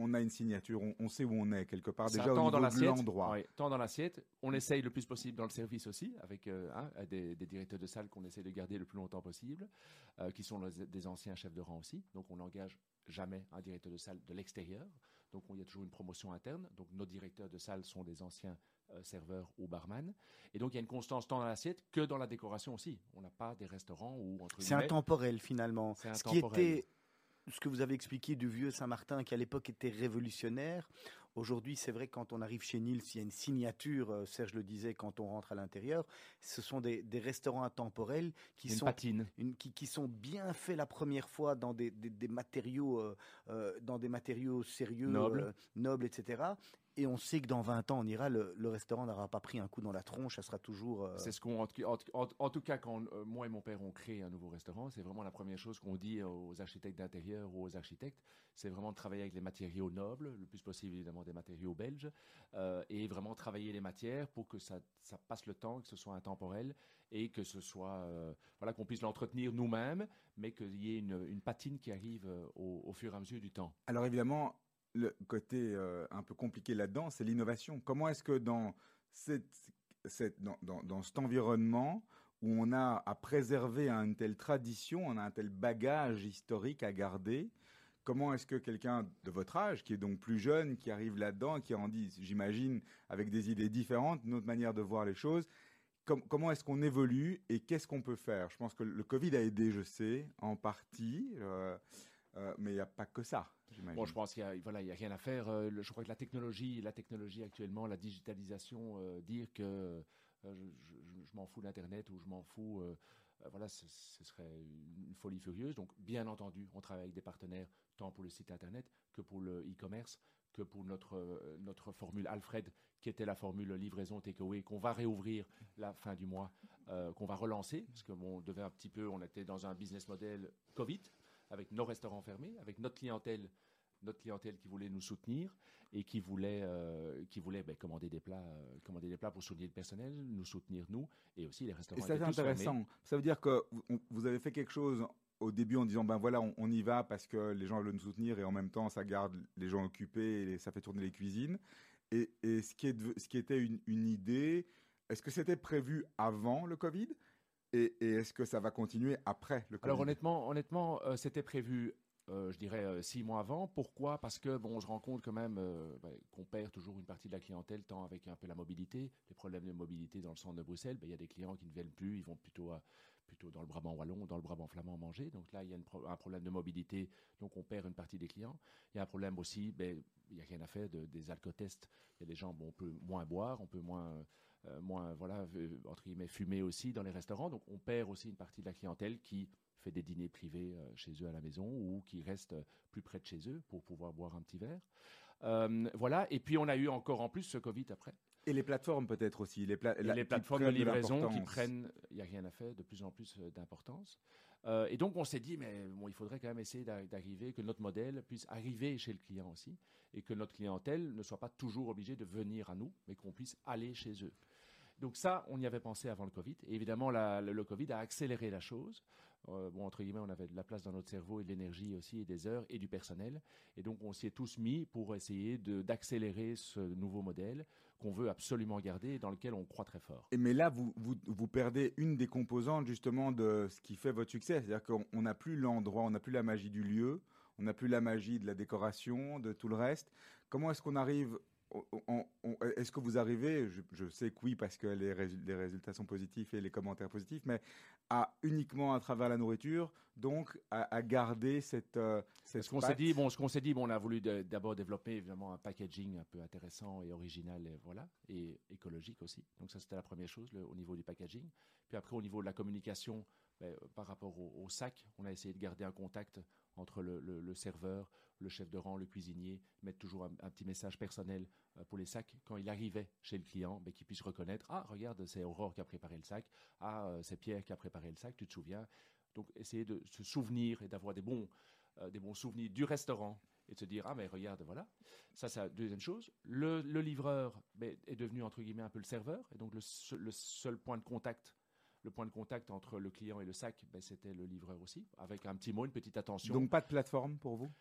on a une signature, on, sait où on est quelque part déjà au niveau dans de l'endroit. tant dans l'assiette, on essaye le plus possible dans le service aussi, avec euh, hein, des, directeurs de salle qu'on essaie de garder le plus longtemps possible, euh, qui sont des anciens chefs de rang aussi. Donc on n'engage jamais un directeur de salle de l'extérieur. Donc il y a toujours une promotion interne. Donc nos directeurs de salle sont des anciens euh, serveurs ou barman. Et donc il y a une constance tant dans l'assiette que dans la décoration aussi. On n'a pas des restaurants où c'est intemporel finalement. C'est Ce qui était ce que vous avez expliqué du vieux Saint-Martin qui à l'époque était révolutionnaire. Aujourd'hui, c'est vrai que quand on arrive chez Nils, il y a une signature, euh, Serge le disait, quand on rentre à l'intérieur. Ce sont des, restaurants intemporels qui sont, qui, sont bien faits la première fois dans des, matériaux, euh, euh, dans des matériaux sérieux, nobles etc et on sait que dans 20 ans, on ira, le, restaurant n'aura pas pris un coup dans la tronche, ça sera toujours. Euh, c'est ce qu'on, en, tout cas, quand euh, moi et mon père ont créé un nouveau restaurant, c'est vraiment la première chose qu'on dit aux architectes d'intérieur ou aux architectes, c'est vraiment de travailler avec les matériaux nobles, le plus possible évidemment des matériaux belges, euh, et vraiment travailler les matières pour que ça, passe le temps, que ce soit intemporel et que ce soit, voilà, qu'on puisse l'entretenir nous-mêmes, mais qu'il y ait une, patine qui arrive au, au fur et à mesure du temps. Alors évidemment, le côté euh, un peu compliqué là-dedans, c'est l'innovation. Comment est-ce que dans, dans, cet environnement où on a à préserver une telle tradition, on a un tel bagage historique à garder, comment est-ce que quelqu'un de votre âge, qui est donc plus jeune, qui arrive là-dedans, qui en dit, j'imagine, avec des idées différentes, une autre manière de voir les choses, comment est-ce qu'on évolue et qu'est-ce qu'on peut faire? Je pense que le Covid a aidé, je sais, en partie. Euh, mais il n'y a pas que ça. Bon, je pense qu'il n'y a, voilà, a rien à faire. Euh, je crois que la technologie, la technologie actuellement, la digitalisation, euh, dire que je, m'en fous d'Internet ou je m'en fous, voilà, ce, serait une folie furieuse. Donc, bien entendu, on travaille avec des partenaires, tant pour le site Internet que pour le e-commerce, que pour notre, notre formule Alfred, qui était la formule livraison takeaway, qu'on va réouvrir la fin du mois, qu'on va relancer, parce que bon, on devait un petit peu, on était dans un business model Covid, avec nos restaurants fermés, avec notre clientèle notre clientèle qui voulait nous soutenir et qui voulait, euh, qui voulait ben, commander, des plats, euh, commander des plats pour soutenir le personnel, nous soutenir nous et aussi les restaurants. Et c'est intéressant. Ça veut dire que vous avez fait quelque chose au début en disant ben voilà on, y va parce que les gens veulent nous soutenir et en même temps ça garde les gens occupés et ça fait tourner les cuisines. Et, et ce, qui est, ce qui était une, une idée, est-ce que c'était prévu avant le Covid? Et, est-ce que ça va continuer après le Covid Alors honnêtement, honnêtement euh, c'était prévu euh, je dirais euh, six mois avant. Pourquoi? Parce que bon, on se rend compte quand même bah, qu'on perd toujours une partie de la clientèle, tant avec un peu la mobilité, les problèmes de mobilité dans le centre de Bruxelles. Ben, il y a des clients qui ne viennent plus, ils vont plutôt plutôt dans le Brabant wallon, dans le Brabant flamand manger. Donc là, il y a un problème de mobilité, donc on perd une partie des clients. Il y a un problème aussi, ben, il n'y a rien à faire de, des alcotests. Il y a des gens, bon, on peut moins boire, on peut moins moins, voilà, entre guillemets, fumer aussi dans les restaurants. Donc on perd aussi une partie de la clientèle qui fait des dîners privés euh, chez eux à la maison ou qui reste plus près de chez eux pour pouvoir boire un petit verre. Euh, voilà. Et puis on a eu encore en plus ce Covid après. Et les plateformes peut-être aussi. Les, les plateformes de livraison qui prennent, il n'y a rien à faire, de plus en plus d'importance. et donc on s'est dit, mais bon, il faudrait quand même essayer d'arriver, que notre modèle puisse arriver chez le client aussi, et que notre clientèle ne soit pas toujours obligée de venir à nous, mais qu'on puisse aller chez eux. Donc ça, on y avait pensé avant le Covid. Et évidemment, le, Covid a accéléré la chose. Euh, bon, entre guillemets, on avait de la place dans notre cerveau et de l'énergie aussi, et des heures, et du personnel. Et donc, on s'y est tous mis pour essayer d'accélérer ce nouveau modèle qu'on veut absolument garder et dans lequel on croit très fort. Mais là, vous, vous perdez une des composantes justement de ce qui fait votre succès. C'est-à-dire qu'on n'a plus l'endroit, on n'a plus la magie du lieu, on n'a plus la magie de la décoration, de tout le reste. Comment est-ce qu'on arrive est-ce que vous arrivez, je, sais que oui parce que les, résultats sont positifs et les commentaires positifs, mais à uniquement à travers la nourriture, donc à, garder cette, euh, cette ce qu'on s'est dit, bon, ce qu'on s'est dit, bon, on a voulu d'abord développer évidemment un packaging un peu intéressant et original, et voilà, et écologique aussi. Donc ça c'était la première chose au niveau du packaging. Puis après au niveau de la communication, ben, par rapport au, sac, on a essayé de garder un contact entre le, serveur, le chef de rang, le cuisinier, mettre toujours un, petit message personnel euh, pour les sacs. Quand il arrivait chez le client, ben, qu'il puisse reconnaître ah regarde c'est Aurore qui a préparé le sac, ah euh, c'est Pierre qui a préparé le sac, tu te souviens? Donc essayer de se souvenir et d'avoir des bons euh, des bons souvenirs du restaurant et de se dire ah mais regarde voilà ça c'est la deuxième chose. Le, livreur ben, est devenu entre guillemets un peu le serveur et donc le seul point de contact le point de contact entre le client et le sac, ben, c'était le livreur aussi, avec un petit mot, une petite attention. Donc pas de plateforme pour vous?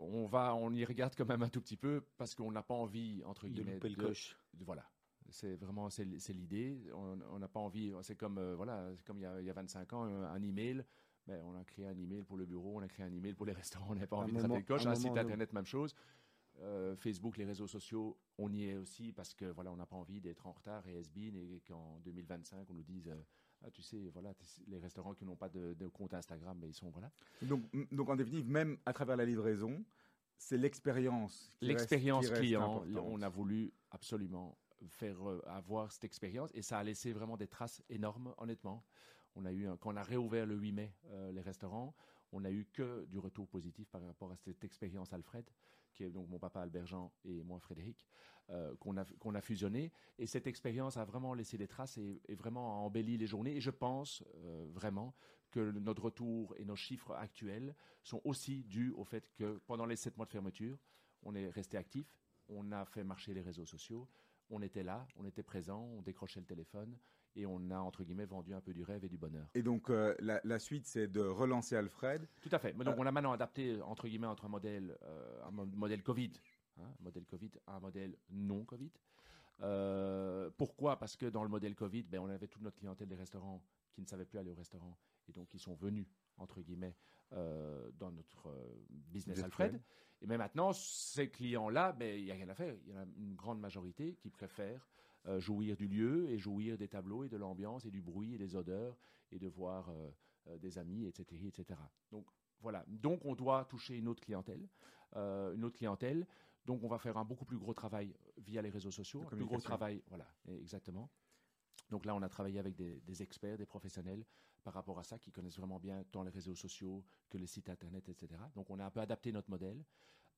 On va, on y regarde quand même un tout petit peu parce qu'on n'a pas envie entre guillemets de, de, de voilà. C'est vraiment c'est l'idée. On n'a pas envie. C'est comme euh, voilà, comme il y, a, il y, a, 25 ans, un, email. Ben, on a créé un email pour le bureau, on a créé un email pour les restaurants. On n'a pas envie de taper le coche. Un, site internet, même chose. Euh, Facebook, les réseaux sociaux, on y est aussi parce que voilà, on n'a pas envie d'être en retard et has et qu'en 2025 on nous dise ah, tu sais, voilà, les restaurants qui n'ont pas de, compte Instagram, mais ils sont voilà. Donc, donc en définitive, même à travers la livraison, c'est l'expérience. L'expérience client. on a voulu absolument faire euh, avoir cette expérience et ça a laissé vraiment des traces énormes, honnêtement. On a eu, quand on a réouvert le 8 mai euh, les restaurants, on n'a eu que du retour positif par rapport à cette expérience Alfred, qui est donc mon papa Albert Jean et moi Frédéric, euh, qu'on a, qu'on a fusionné. Et cette expérience a vraiment laissé des traces et, vraiment embelli les journées. Et je pense euh, vraiment que notre retour et nos chiffres actuels sont aussi dus au fait que pendant les sept mois de fermeture, on est resté actif, on a fait marcher les réseaux sociaux, on était là, on était présent, on décrochait le téléphone et on a, entre guillemets, vendu un peu du rêve et du bonheur. Et donc, euh, la, suite, c'est de relancer Alfred Tout à fait. Donc, euh, on a maintenant adapté, entre guillemets, entre un modèle, euh, un modèle Covid, hein, modèle Covid à un modèle non Covid. pourquoi? Parce que dans le modèle Covid, ben, on avait toute notre clientèle des restaurants qui ne savaient plus aller au restaurant et donc ils sont venus entre guillemets, euh, dans notre business Alfred. Et mais maintenant, ces clients-là, ben, il n'y a rien à faire. Il y en a une grande majorité qui préfèrent jouir du lieu et jouir des tableaux et de l'ambiance et du bruit et des odeurs et de voir des amis, etc., etc. Donc voilà. Donc on doit toucher une autre clientèle, une autre clientèle. Donc on va faire un beaucoup plus gros travail via les réseaux sociaux, un plus gros travail, voilà, exactement. Donc là, on a travaillé avec des, experts, des professionnels par rapport à ça, qui connaissent vraiment bien tant les réseaux sociaux que les sites internet, etc. Donc on a un peu adapté notre modèle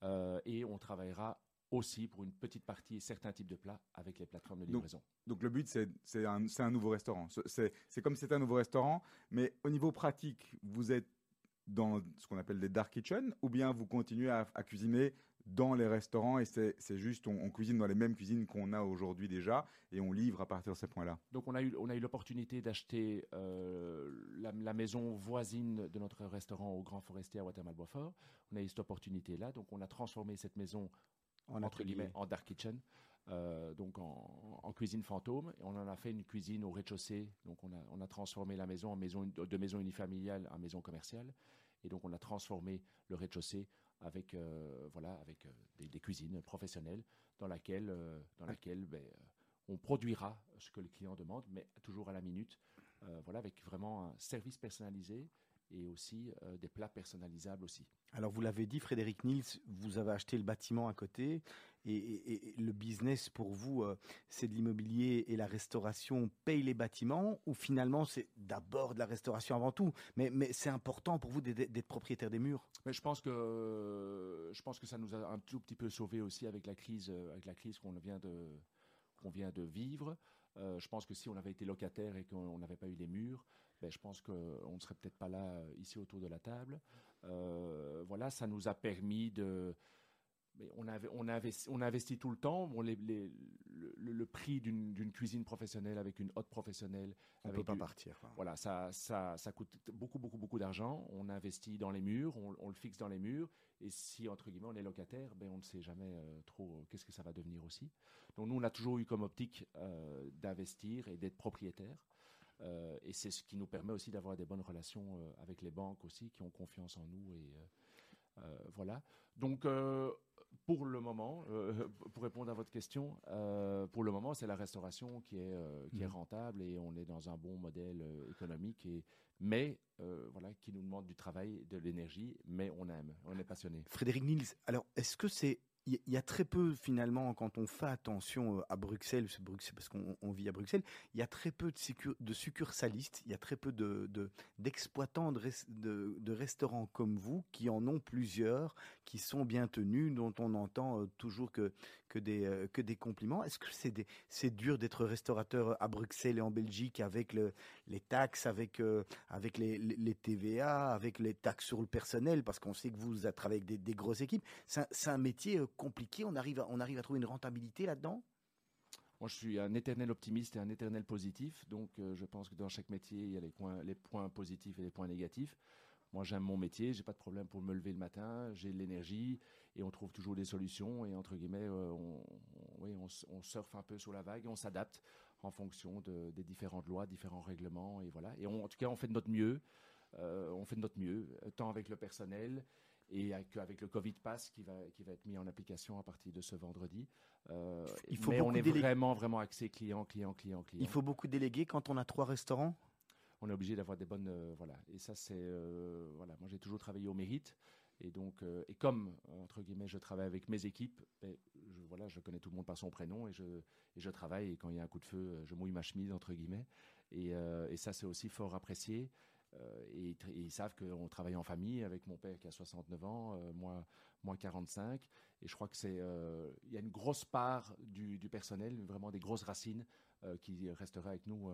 euh, et on travaillera aussi pour une petite partie certains types de plats avec les plateformes de livraison. Donc, le but, c'est un, un, nouveau restaurant. C'est comme c'est un nouveau restaurant, mais au niveau pratique, vous êtes dans ce qu'on appelle des dark kitchens ou bien vous continuez à, cuisiner dans les restaurants et c'est juste on, cuisine dans les mêmes cuisines qu'on a aujourd'hui déjà et on livre à partir de ces points-là. Donc on a eu on a eu l'opportunité d'acheter euh, la, maison voisine de notre restaurant au Grand Forestier à Watermal-Beaufort. On a eu cette opportunité là, donc on a transformé cette maison en entre guillemets en dark kitchen. Euh, donc en, cuisine fantôme. Et on en a fait une cuisine au rez-de-chaussée. Donc on a, on a transformé la maison en maison de maison unifamiliale en maison commerciale. Et donc on a transformé le rez-de-chaussée avec euh, voilà avec euh, des, cuisines professionnelles dans laquelle dans laquelle ben, on produira ce que le client demande, mais toujours à la minute. voilà avec vraiment un service personnalisé et aussi euh, des plats personnalisables aussi. Alors vous l'avez dit, Frédéric Nils, vous avez acheté le bâtiment à côté et, le business pour vous, euh, c'est de l'immobilier et la restauration paye les bâtiments ou finalement c'est d'abord de la restauration avant tout? Mais, mais c'est important pour vous d'être propriétaire des murs? Mais je pense que je pense que ça nous a un tout petit peu sauvé aussi avec la crise euh, avec la crise qu'on vient de qu'on vient de vivre. je pense que si on avait été locataire et qu'on n'avait pas eu les murs, ben, je pense qu'on ne serait peut-être pas là euh, ici autour de la table. Euh, voilà, ça nous a permis de. Mais on, avait, on, investi, on investit tout le temps. Bon, les, le, prix d'une cuisine professionnelle avec une haute professionnelle. On ne peut pas partir. Voilà, ça, ça, ça, coûte beaucoup, beaucoup, beaucoup d'argent. On investit dans les murs, on, le fixe dans les murs. Et si, entre guillemets, on est locataire, ben, on ne sait jamais euh, trop qu'est-ce que ça va devenir aussi. Donc nous, on a toujours eu comme optique d'investir et d'être propriétaire. Euh, et c'est ce qui nous permet aussi d'avoir des bonnes relations euh, avec les banques aussi, qui ont confiance en nous. Et euh, voilà. Donc, pour le moment, pour répondre à votre question, pour le moment, c'est la restauration qui est, qui est mmh. rentable et on est dans un bon modèle économique. Et, mais voilà, qui nous demande du travail, de l'énergie, mais on aime, on est passionné. Frédéric Nils, alors est-ce que c'est il y, a très peu finalement quand on fait attention euh, à Bruxelles, parce qu'on vit à Bruxelles, il y a très peu de, succursalistes, il y a très peu d'exploitants de, de, restaurants comme vous qui en ont plusieurs, qui sont bien tenus, dont on entend euh, toujours que, que, des, euh, que des compliments. Est-ce que c'est dur d'être restaurateur à Bruxelles et en Belgique avec le, les taxes, avec, les, TVA, avec les taxes sur le personnel, parce qu'on sait que vous travaillez avec des, grosses équipes. C'est un, métier compliqué On arrive à, trouver une rentabilité là-dedans? Moi, je suis un éternel optimiste et un éternel positif. Donc, euh, je pense que dans chaque métier, il y a les points positifs et les points négatifs. Moi, j'aime mon métier, j'ai pas de problème pour me lever le matin, j'ai de l'énergie et on trouve toujours des solutions. Et entre guillemets, euh, on, oui, on, surfe un peu sur la vague et on s'adapte en fonction de, des différentes lois, différents règlements. Et voilà. Et en tout cas, on fait de notre mieux. Euh, on fait de notre mieux, tant avec le personnel et avec le Covid Pass qui va, qui va être mis en application à partir de ce vendredi. Euh, il faut mais on est vraiment, vraiment axé client, client, client, client. Il faut beaucoup déléguer quand on a trois restaurants? On est obligé d'avoir des bonnes... Euh, voilà. Et ça, c'est... Euh, voilà. Moi, j'ai toujours travaillé au mérite. Et donc, et comme, entre guillemets, je travaille avec mes équipes, ben, je, voilà, je connais tout le monde par son prénom et je, et je travaille. Et quand il y a un coup de feu, je mouille ma chemise, entre guillemets. Et, et ça, c'est aussi fort apprécié. Euh, et, ils savent qu'on travaille en famille avec mon père qui a 69 ans, euh, moi, moi 45. Et je crois que euh, y a une grosse part du, du, personnel, vraiment des grosses racines qui resteraient avec nous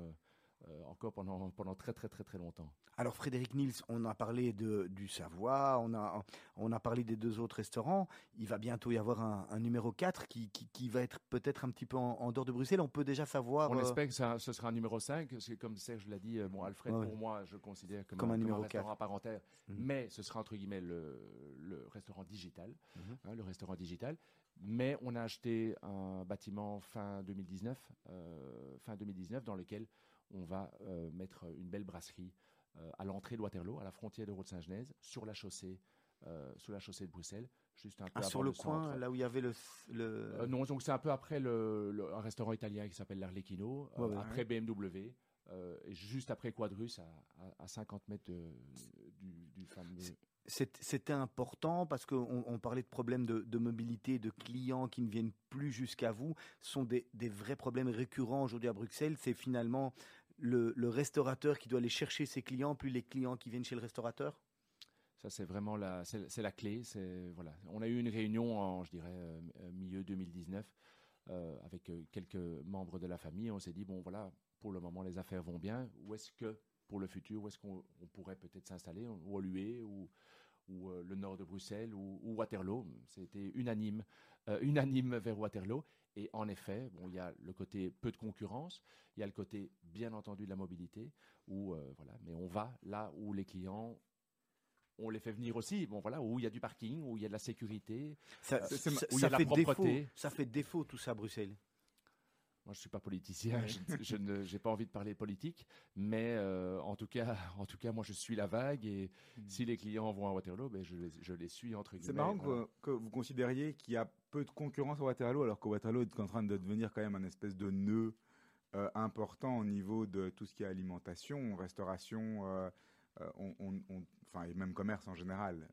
euh, encore pendant, pendant très très très très longtemps. Alors Frédéric Nils, on a parlé de, du Savoie, on a, on a parlé des deux autres restaurants. Il va bientôt y avoir un, numéro 4 qui, qui, va être peut-être un petit peu en, dehors de Bruxelles. On peut déjà savoir. On euh, espère que ça, ce sera un numéro 5, parce que comme Serge l'a dit, bon, Alfred, pour moi, je considère comme, un, numéro restaurant 4. à part entière. Mhm. Mais ce sera entre guillemets le, le restaurant digital. Mhm. Hein, le restaurant digital. Mais on a acheté un bâtiment fin 2019, euh, fin 2019 dans lequel on va euh, mettre une belle brasserie euh, à l'entrée de Waterloo, à la frontière de Route-Saint-Genèse, sur la chaussée la chaussée de Bruxelles, juste un peu ah, sur le, coin, là où il y avait le. non, donc c'est un peu après le, un restaurant italien qui s'appelle l'Arlecchino, après BMW. et juste après Quadrus, à, 50 mètres du, du fameux c'était important parce qu'on parlait de problèmes de, mobilité, de clients qui ne viennent plus jusqu'à vous. Ce sont des, vrais problèmes récurrents aujourd'hui à Bruxelles. C'est finalement le, restaurateur qui doit aller chercher ses clients, plus les clients qui viennent chez le restaurateur? Ça, c'est vraiment la, c'est, la clé. voilà. On a eu une réunion en, je dirais, euh, milieu 2019 euh, avec euh, quelques membres de la famille. On s'est dit, bon, voilà, pour le moment, les affaires vont bien. Où est-ce que pour le futur, où est-ce qu'on pourrait peut-être s'installer, ou Olué, ou, ou euh, le nord de Bruxelles, ou, Waterloo. C'était unanime, euh, unanime vers Waterloo. Et en effet, bon, il y a le côté peu de concurrence, il y a le côté, bien entendu, de la mobilité, où, euh, voilà, mais on va là où les clients on les fait venir aussi. Bon, voilà, où il y a du parking, où il y a de la sécurité, ça, où il y a de la propreté. ça fait défaut tout ça à Bruxelles. Moi, je suis pas politicien, je, n'ai pas envie de parler politique, mais euh, en tout cas, en tout cas, moi, je suis la vague et hmm. si les clients vont à Waterloo, ben, je, les, je les suis entre guillemets. C'est marrant que, vous considériez qu'il y a peu de concurrence à Waterloo, alors que Waterloo est en train de devenir quand même un espèce de nœud euh, important au niveau de tout ce qui est alimentation, restauration, euh, on, enfin, et même commerce en général.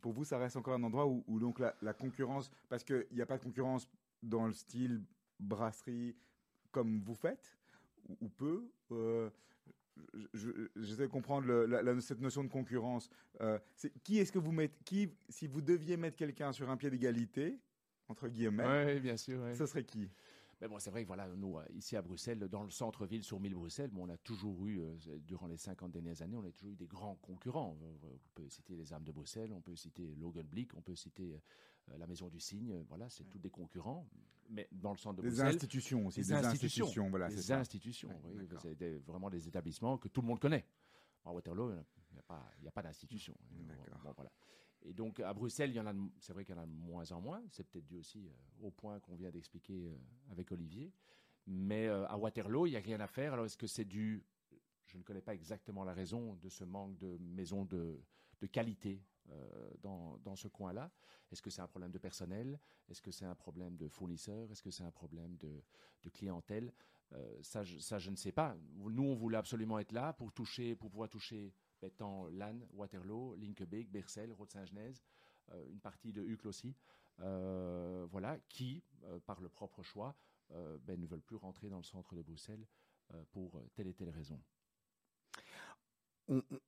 pour vous, ça reste encore un endroit où, donc la, la concurrence, parce qu'il n'y a pas de concurrence dans le style brasserie comme vous faites, ou, peu euh, J'essaie de comprendre cette notion de concurrence. Euh, qui est-ce que vous mettez qui, Si vous deviez mettre quelqu'un sur un pied d'égalité, entre guillemets, bien sûr, ce serait qui? Mais bon, c'est vrai que voilà, nous, euh, ici à Bruxelles, dans le centre-ville, sur mille Bruxelles, on a toujours eu, euh, durant les 50 dernières années, on a toujours eu des grands concurrents. On peut citer les Armes de Bruxelles, on peut citer Logan Blick, on peut citer euh, la Maison du Cygne. Voilà, c'est tous des concurrents. Mais dans le centre de Bruxelles. Des institutions aussi. Des, institutions, voilà. Des institutions, oui. C'est vraiment des établissements que tout le monde connaît. À Waterloo, il n'y a pas, pas d'institution. Bon, voilà. Et donc à Bruxelles, il y en a, c'est vrai qu'il y en a de moins en moins. C'est peut-être dû aussi euh, au point qu'on vient d'expliquer euh, avec Olivier. Mais euh, à Waterloo, il n'y a rien à faire. Alors est-ce que c'est dû Je ne connais pas exactement la raison de ce manque de maisons de, de qualité dans, dans, ce coin-là. Est-ce que c'est un problème de personnel? Est-ce que c'est un problème de fournisseurs Est-ce que c'est un problème de, clientèle? Ça, je, ça, je ne sais pas. Nous, on voulait absolument être là pour toucher, pour pouvoir toucher étant Lannes, Waterloo, Linkebeek, Bercel, Rode-Saint-Genèse, euh, une partie de Hucle aussi, euh, voilà, qui, euh, par le propre choix, ben, ne veulent plus rentrer dans le centre de Bruxelles pour telle et telle raison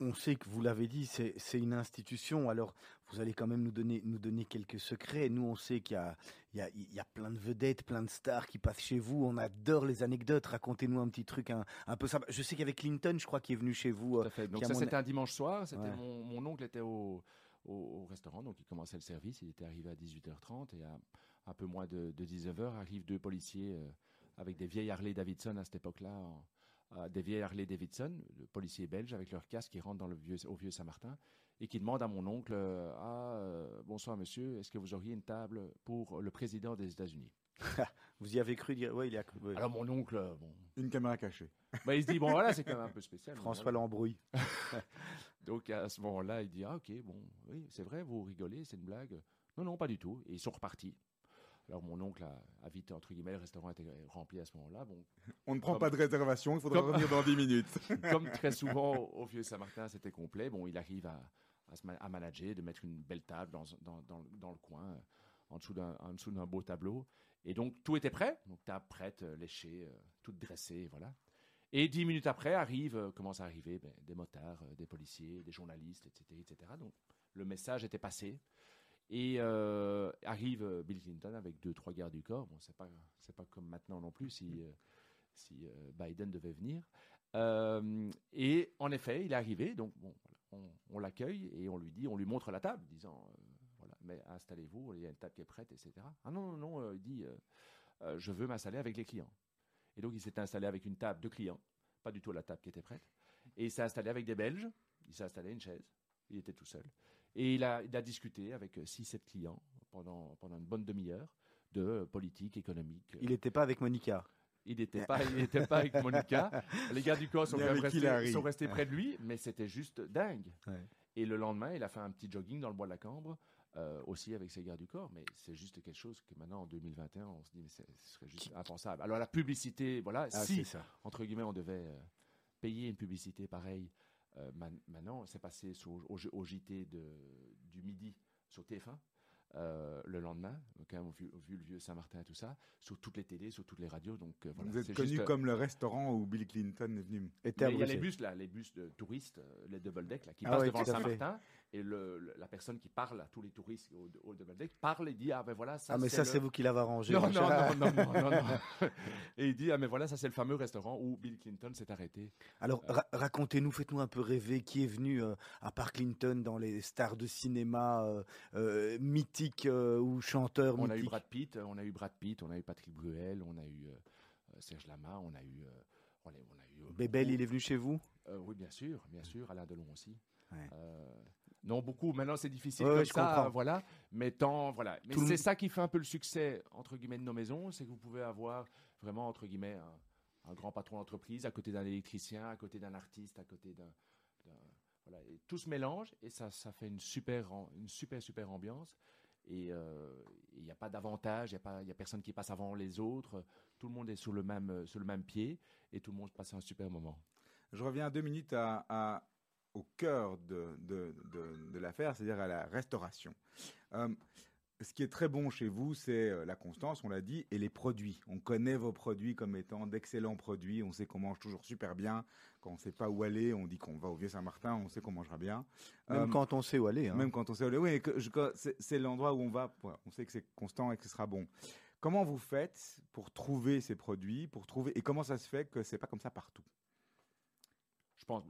on, sait que vous l'avez dit, c'est une institution. Alors, vous allez quand même nous donner, nous donner quelques secrets. Nous, on sait qu'il y, y, a, plein de vedettes, plein de stars qui passent chez vous. On adore les anecdotes. Racontez-nous un petit truc un, peu ça. Je sais qu'il y avait Clinton, je crois, qui est venu chez vous. Tout à fait. Donc ça, c'était un dimanche soir. C'était mon, oncle était au, restaurant, donc il commençait le service. Il était arrivé à 18h30 et à un peu moins de, 19h arrivent deux policiers euh, avec des vieilles Harley Davidson à cette époque-là des vieilles Harley Davidson, le policier belge avec leur casque qui rentre dans le vieux, au vieux Saint-Martin et qui demande à mon oncle euh, Ah, euh, bonsoir monsieur, est-ce que vous auriez une table pour le président des États-Unis? Vous y avez cru dire Oui, il y a cru. Alors mon oncle, euh, bon. Une caméra cachée. Bah, il se dit Bon, voilà, c'est quand même un peu spécial. François l'embrouille. Donc à ce moment-là, il dit Ah, ok, bon, oui, c'est vrai, vous rigolez, c'est une blague. Non, non, pas du tout. Et ils sont repartis. Alors mon oncle a, vite, entre guillemets, le restaurant était rempli à ce moment-là. Bon, On ne prend pas de réservation, il faudra revenir dans 10 minutes. comme très souvent au Vieux Saint-Martin, c'était complet. Bon, il arrive à, à, manager, de mettre une belle table dans, dans, dans, dans le coin, en dessous d'un beau tableau. Et donc tout était prêt. Donc table prête, euh, léchée, euh, toute dressée, voilà. Et dix minutes après, arrive, euh, commence à arriver ben, des motards, des policiers, des journalistes, etc., etc. Donc le message était passé. Et euh, arrive euh, Bill Clinton avec deux, trois gardes du corps. Bon, c'est pas, pas comme maintenant non plus si, euh, si Biden devait venir. et en effet, il est arrivé. Donc, bon, on, l'accueille et on lui dit, on lui montre la table, disant, voilà, mais installez-vous, il y a une table qui est prête, etc. Ah non, non, non, il dit, je veux m'installer avec les clients. Et donc, il s'est installé avec une table de clients, pas du tout la table qui était prête. Et il s'est installé avec des Belges. Il s'est installé une chaise. Il était tout seul. Et il a, discuté avec 6-7 clients pendant, pendant une bonne demi-heure de politique économique. Il n'était pas avec Monica Il n'était pas, il pas avec Monica. Les gars du corps sont, restés, sont restés près de lui, mais c'était juste dingue. Et le lendemain, il a fait un petit jogging dans le bois de la Cambre. Euh, aussi avec ses gardes du corps, mais c'est juste quelque chose que maintenant en 2021 on se dit mais ce serait juste impensable. Alors la publicité, voilà, ah, si entre guillemets on devait euh, payer une publicité pareille, euh, maintenant c'est passé au, au, JT de, du midi sur TF1 euh, le lendemain, quand même, vu, vu, le vieux Saint-Martin et tout ça, sur toutes les télés, sur toutes les radios. Donc, euh, voilà, Vous êtes connu comme le restaurant où Bill Clinton est venu. il y a les bus, là, les bus de touristes, les double deck, là, qui ah passent devant Saint-Martin, et le, la personne qui parle à tous les touristes au, au double deck parle et dit Ah ben voilà, ça Ah, mais ça, c'est vous qui l'avez arrangé. Non, non, non, non, non, non, Et il dit Ah, mais voilà, ça, c'est le fameux restaurant où Bill Clinton s'est arrêté. Alors, racontez-nous, faites-nous un peu rêver qui est venu à part Clinton dans les stars de cinéma mythiques ou chanteur On a eu Brad Pitt, on a eu Brad Pitt, on a eu Patrick Bruel, on a eu euh, euh, Serge Lama, on a eu. Euh, on a, eu Bébel, il est venu chez vous? Oui, bien sûr, bien sûr. Alain Delon aussi. Non, beaucoup. Maintenant, c'est difficile comme ça, voilà. Mais tant, voilà. Mais c'est ça qui fait un peu le succès entre guillemets de nos maisons, c'est que vous pouvez avoir vraiment entre guillemets un, grand patron d'entreprise à côté d'un électricien, à côté d'un artiste, à côté d'un voilà, et tout se mélange et ça, ça fait une super, une super, super ambiance. Et euh, il n'y a pas d'avantage, il n'y a, a personne qui passe avant les autres. Tout le monde est sur le même, sur le même pied et tout le monde passe un super moment. Je reviens deux minutes à, au cœur de, de, de, l'affaire, c'est-à-dire à la restauration. Euh, ce qui est très bon chez vous, c'est euh, la constance, on l'a dit, et les produits. On connaît vos produits comme étant d'excellents produits. On sait qu'on mange toujours super bien. Quand on ne sait pas où aller, on dit qu'on va au Vieux-Saint-Martin, on sait qu'on mangera bien. Même euh, quand on sait où aller. Hein. Même quand on sait où aller. Oui, c'est l'endroit où on va. On sait que c'est constant et que ce sera bon. Comment vous faites pour trouver ces produits, pour trouver et comment ça se fait que c'est pas comme ça partout? Je pense,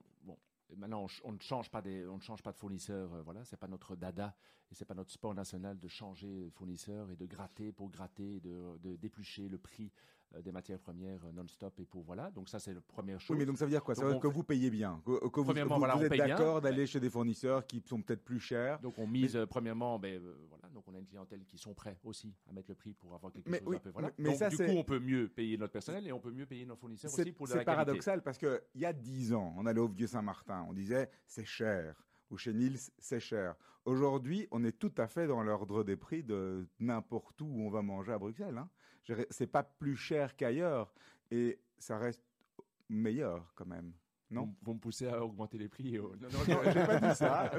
maintenant, on, ne change pas des, on ne change pas de fournisseur. Euh, voilà, c'est pas notre dada et c'est pas notre sport national de changer de fournisseur et de gratter pour gratter, de, de déplucher le prix euh, des matières premières euh, non-stop et pour voilà. Donc ça c'est la première chose. Oui, mais donc ça veut dire quoi? Ça veut dire que vous payez bien, que, vous, vous, êtes d'accord d'aller chez des fournisseurs qui sont peut-être plus chers. Donc on mise premièrement, ben voilà, donc on a une clientèle qui sont prêts aussi à mettre le prix pour avoir quelque chose un peu voilà. Mais, donc ça, du coup on peut mieux payer notre personnel et on peut mieux payer nos fournisseurs aussi pour de la C'est paradoxal parce que il y a dix ans, on allait au Vieux Saint-Martin, on disait c'est cher ou chez Niels, c'est cher. Aujourd'hui, on est tout à fait dans l'ordre des prix de n'importe où où on va manger à Bruxelles. Hein. C'est pas plus cher qu'ailleurs et ça reste meilleur quand même. Non? Vous, me poussez à augmenter les prix. Non, non, non j'ai pas dit ça.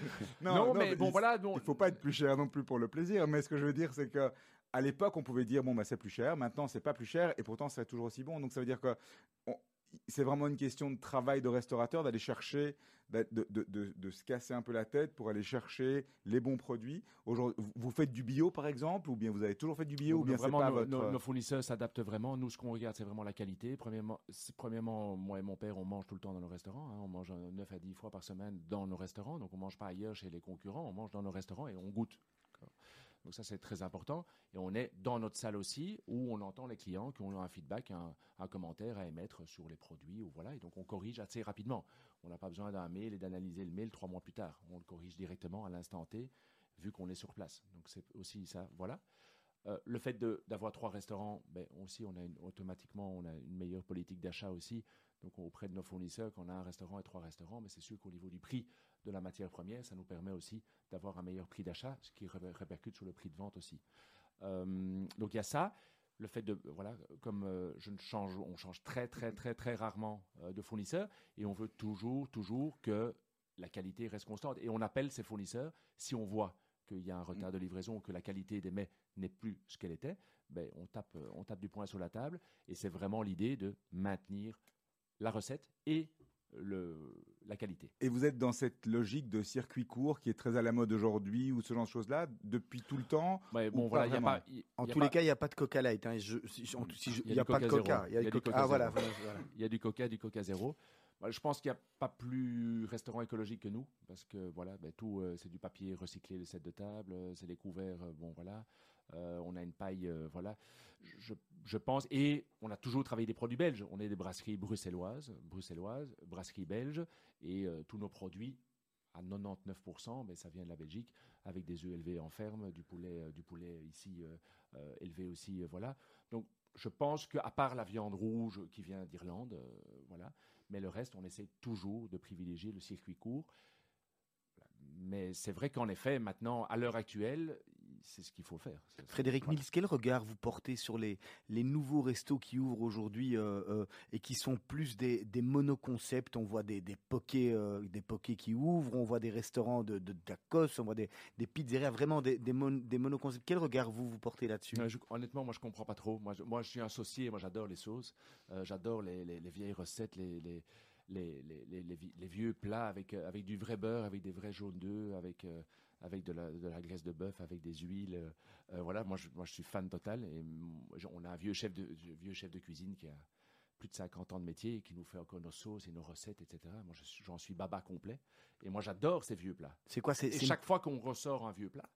non, mais, bon, voilà. Il faut pas être plus cher non plus pour le plaisir. Mais ce que je veux dire, c'est que à l'époque, on pouvait dire bon, bah, c'est plus cher. Maintenant, c'est pas plus cher et pourtant, c'est toujours aussi bon. Donc, ça veut dire que c'est vraiment une question de travail de restaurateur, d'aller chercher, de, de, se casser un peu la tête pour aller chercher les bons produits. Vous faites du bio, par exemple, ou bien vous avez toujours fait du bio, ou bien vraiment, pas nos, fournisseurs s'adaptent vraiment. Nous, ce qu'on regarde, c'est vraiment la qualité. Premièrement, premièrement, moi et mon père, on mange tout le temps dans nos restaurants. Hein. On mange 9 à 10 fois par semaine dans nos restaurants. Donc, on mange pas ailleurs chez les concurrents. On mange dans nos restaurants et on goûte. Donc ça, c'est très important. Et on est dans notre salle aussi où on entend les clients qui ont un feedback, un, commentaire à émettre sur les produits. Ou voilà. Et donc on corrige assez rapidement. On n'a pas besoin d'un mail et d'analyser le mail trois mois plus tard. On le corrige directement à l'instant T, vu qu'on est sur place. Donc c'est aussi ça. Voilà. Euh, le fait d'avoir trois restaurants, ben, aussi, on a automatiquement, on a une meilleure politique d'achat aussi. Donc, auprès de nos fournisseurs, quand on a un restaurant et trois restaurants, mais c'est sûr qu'au niveau du prix de la matière première, ça nous permet aussi d'avoir un meilleur prix d'achat, ce qui répercute sur le prix de vente aussi. Euh, donc, il y a ça. Le fait de, voilà, comme euh, je change, on change très, très, très, très rarement de fournisseur et on veut toujours, toujours que la qualité reste constante. Et on appelle ces fournisseurs si on voit qu'il y a un retard de livraison, que la qualité des mets n'est plus ce qu'elle était, ben, on, tape, euh, on tape du poing sur la table. Et c'est vraiment l'idée de maintenir la recette et le, la qualité. Et vous êtes dans cette logique de circuit court qui est très à la mode aujourd'hui ou ce genre de choses-là depuis tout le temps bon, voilà, pas, En tous les cas, il n'y a pas de Coca Light. Hein. il n'y a, pas de Coca. Il y a, du Coca. Ah, voilà, Il y a du Coca, du Coca zéro. Je pense qu'il n'y a pas plus restaurant écologique que nous, parce que voilà, ben, tout, euh, c'est du papier recyclé, les sets de table, euh, c'est des couverts, euh, bon voilà. on a une paille, voilà. Je, je, pense, et on a toujours travaillé des produits belges. On est des brasseries bruxelloises, bruxelloises, brasseries belges, et tous nos produits à 99%, mais ça vient de la Belgique, avec des œufs élevés en ferme, du poulet, du poulet ici élevé aussi, voilà. Donc je pense qu'à part la viande rouge qui vient d'Irlande, voilà, mais le reste, on essaie toujours de privilégier le circuit court. Mais c'est vrai qu'en effet, maintenant, à l'heure actuelle, c'est ce qu'il faut faire. Frédéric Mills, quel regard vous portez sur les, les nouveaux restos qui ouvrent aujourd'hui euh, euh, et qui sont plus des, des monoconcepts? On voit des, des pokés, euh, des pokés qui ouvrent, on voit des restaurants de, de tacos, on voit des, des pizzerias, vraiment des, des, des monoconcepts. Quel regard vous vous portez là-dessus? Honnêtement, moi je comprends pas trop. Moi je, moi, je suis associé, moi j'adore les sauces, j'adore les, les, les, vieilles recettes, les, les les, les, les, les, vieux plats avec, avec du vrai beurre, avec des vrais jaunes d'œufs, avec, avec de la, de la graisse de bœuf, avec des huiles. Euh, euh, voilà, moi je, moi je suis fan total. Et on a un vieux chef de, vieux chef de cuisine qui a plus de 50 ans de métier et qui nous fait encore nos sauces et nos recettes, etc. Moi, j'en suis baba complet. Et moi, j'adore ces vieux plats. C'est quoi c'est, chaque fois qu'on ressort un vieux plat,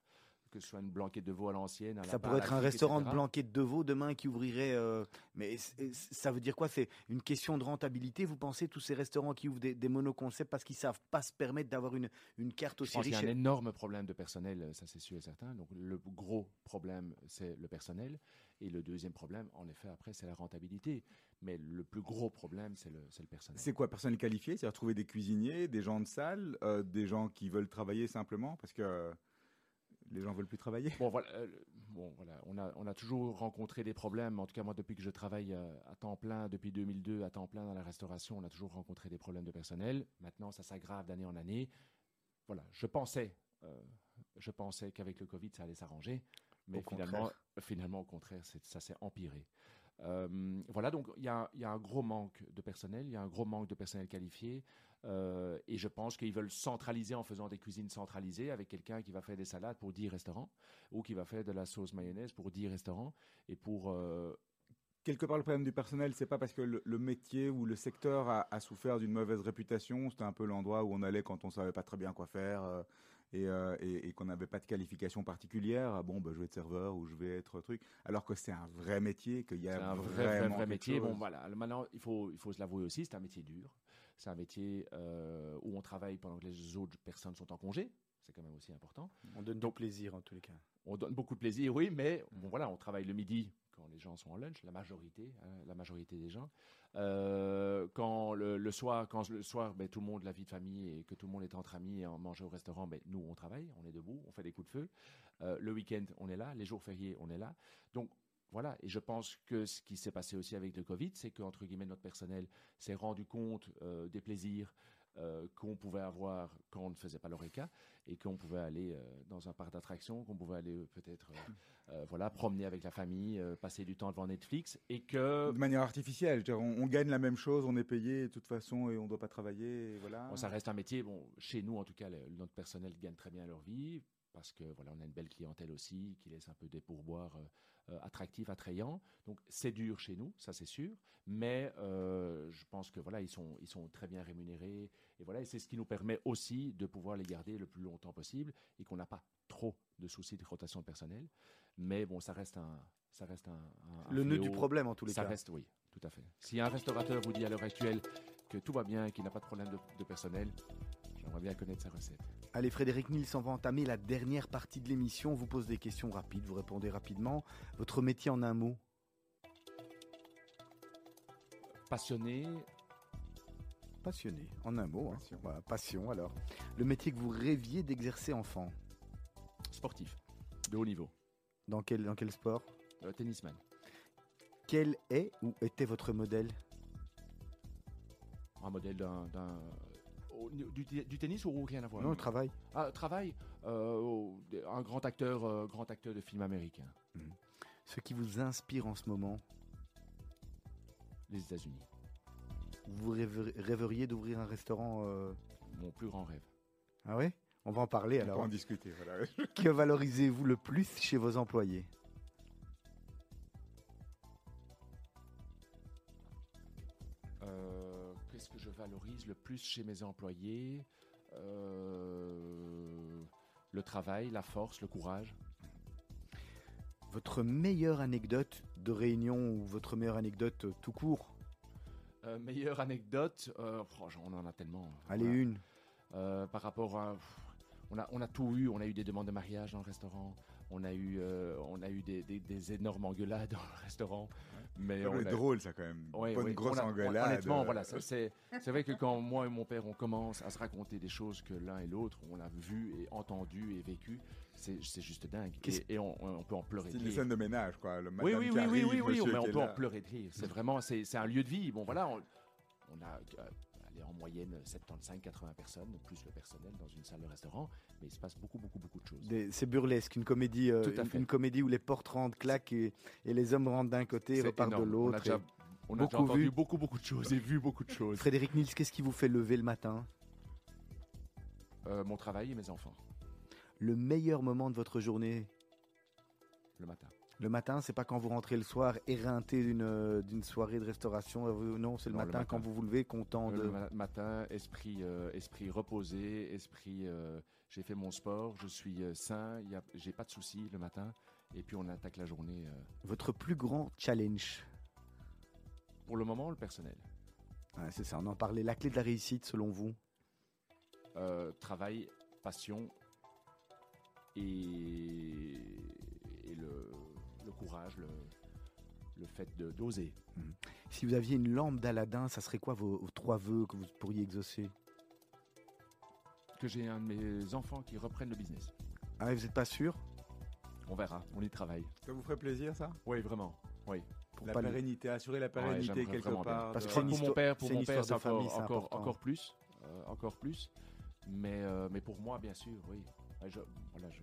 que ce soit une blanquette de veau à l'ancienne. Ça pourrait être un restaurant de blanquette de veau demain qui ouvrirait. Euh, mais ça veut dire quoi? C'est une question de rentabilité? Vous pensez tous ces restaurants qui ouvrent des, des monoconcepts parce qu'ils savent pas se permettre d'avoir une, une carte aussi riche Il y a un énorme problème de personnel, ça c'est sûr et certain. Donc le gros problème, c'est le personnel. Et le deuxième problème, en effet, après, c'est la rentabilité. Mais le plus gros problème, c'est le, le, personnel. C'est quoi, personnel qualifié? C'est-à-dire trouver des cuisiniers, des gens de salle, euh, des gens qui veulent travailler simplement? Parce que les gens veulent plus travailler. Bon voilà, euh, bon voilà, on a on a toujours rencontré des problèmes. En tout cas moi depuis que je travaille euh, à temps plein depuis 2002 à temps plein dans la restauration, on a toujours rencontré des problèmes de personnel. Maintenant ça s'aggrave d'année en année. Voilà, je pensais euh, je pensais qu'avec le Covid ça allait s'arranger, mais finalement finalement au contraire ça s'est empiré. Euh, voilà, donc il y a, un gros manque de personnel, il y a un gros manque de personnel qualifié, euh, et je pense qu'ils veulent centraliser en faisant des cuisines centralisées avec quelqu'un qui va faire des salades pour 10 restaurants, ou qui va faire de la sauce mayonnaise pour 10 restaurants, et pour... Euh, Quelque part, le problème du personnel, c'est pas parce que le, métier ou le secteur a, a souffert d'une mauvaise réputation. C'était un peu l'endroit où on allait quand on savait pas très bien quoi faire. Euh, et, et, qu'on n'avait pas de qualification particulière, ah bon, bah, je vais être serveur ou je vais être truc, alors que c'est un vrai métier, qu'il y a un vrai, vrai, métier. Bon, voilà. Maintenant, il faut, il faut se l'avouer aussi, c'est un métier dur. C'est un métier euh, où on travaille pendant que les autres personnes sont en congé. C'est quand même aussi important. On donne du plaisir en tous les cas. On donne beaucoup de plaisir, oui, mais bon, voilà, on travaille le midi les gens sont en lunch, la majorité, hein, la majorité des gens. Euh, quand le, soir, quand le soir, ben, tout le monde, la vie de famille et que tout le monde est entre amis et on mange au restaurant, ben, nous on travaille, on est debout, on fait des coups de feu. Euh, le week-end, on est là, les jours fériés, on est là. Donc voilà, et je pense que ce qui s'est passé aussi avec le Covid, c'est qu'entre guillemets notre personnel s'est rendu compte euh, des plaisirs, euh, qu'on pouvait avoir quand on ne faisait pas l'ORECA et qu'on pouvait aller euh, dans un parc d'attractions, qu'on pouvait aller euh, peut-être voilà promener avec la famille, passer du temps devant Netflix et que de manière artificielle, on, gagne la même chose, on est payé de toute façon et on ne doit pas travailler, voilà. ça reste un métier. Bon, chez nous en tout cas, notre personnel gagne très bien leur vie parce que voilà, on a une belle clientèle aussi qui laisse un peu des pourboires euh, attractifs, attrayants. Donc c'est dur chez nous, ça c'est sûr, mais euh, je pense que voilà, ils sont ils sont très bien rémunérés et voilà, et c'est ce qui nous permet aussi de pouvoir les garder le plus longtemps possible et qu'on n'a pas trop de soucis de rotation de personnel. Mais bon, ça reste un ça reste un, le nœud du problème en tous les cas. Ça reste oui, tout à fait. Si un restaurateur vous dit à l'heure actuelle que tout va bien, qu'il n'a pas de problème de, de personnel, j'aimerais bien connaître sa recette. Allez, Frédéric Nils, on va entamer la dernière partie de l'émission. On vous pose des questions rapides, vous répondez rapidement. Votre métier en un mot? Passionné. Passionné, en un mot. Hein. Passion. passion alors. Le métier que vous rêviez d'exercer enfant Sportif, de haut niveau. Dans quel, dans quel sport euh, Tennisman. Quel est ou était votre modèle Un modèle d'un du, tennis ou rien à voir? Non, le travail. Ah, travail euh, Un grand acteur, euh, grand acteur de film américain. Mhm. Ce qui vous inspire en ce moment Les États-Unis. Vous rêveriez d'ouvrir un restaurant euh, Mon plus grand rêve. Ah oui On va en parler alors. On va en discuter. Voilà. que valorisez-vous le plus chez vos employés? Valorise le plus chez mes employés? Euh, le travail, la force, le courage. Votre meilleure anecdote de réunion ou votre meilleure anecdote euh, tout court? euh, Meilleure anecdote, oh, on en a tellement. Allez, une. par rapport à. On a, on a tout eu, on a eu des demandes de mariage dans le restaurant, On a eu, on a eu des, des, énormes engueulades dans le restaurant. Mais on est drôle, ça, quand même. Ouais, Pas une grosse engueulade. honnêtement, voilà, c'est vrai que quand moi et mon père, on commence à se raconter des choses que l'un et l'autre, on a vu et entendu et vécu, c'est juste dingue. Et, on, peut en pleurer de rire. C'est une scène de ménage, quoi. Le oui, oui, oui, oui, oui, oui, mais on peut en pleurer de rire. C'est vraiment, c'est un lieu de vie. Bon, voilà, on, on a en moyenne 75-80 personnes, plus le personnel dans une salle de restaurant, mais il se passe beaucoup, beaucoup, beaucoup de choses. C'est burlesque, une comédie, euh, une, comédie où les portes rentrent, claquent et, les hommes rentrent d'un côté et repartent de l'autre. On a, déjà, entendu beaucoup, beaucoup de choses et vu beaucoup de choses. Frédéric Nils, qu'est-ce qui vous fait lever le matin? Euh, Mon travail et mes enfants. Le meilleur moment de votre journée? Le matin. Le matin, c'est pas quand vous rentrez le soir éreinté d'une euh, d'une soirée de restauration. Euh, non, c'est le, matin, quand vous vous levez content de. Le matin, esprit euh, esprit reposé, esprit. j'ai fait mon sport, je suis sain, j'ai pas de soucis le matin, et puis on attaque la journée. Votre plus grand challenge? Pour le moment, le personnel. c'est ça. On en parlait. La clé de la réussite, selon vous? Travail, passion et courage, le, fait d'oser. Mhm. Si vous aviez une lampe d'Aladin, ça serait quoi vos, trois vœux que vous pourriez exaucer? Que j'ai un de mes enfants qui reprenne le business. Ah, vous n'êtes pas sûr? On verra, on y travaille. Ça vous ferait plaisir, ça? Oui, vraiment. Oui. Pour la pérennité, assurer la pérennité quelque part. Parce que pour mon père, pour mon père, c'est encore, encore, encore, plus, euh, encore plus. Mais, euh, mais pour moi, bien sûr, oui. Je, voilà, je,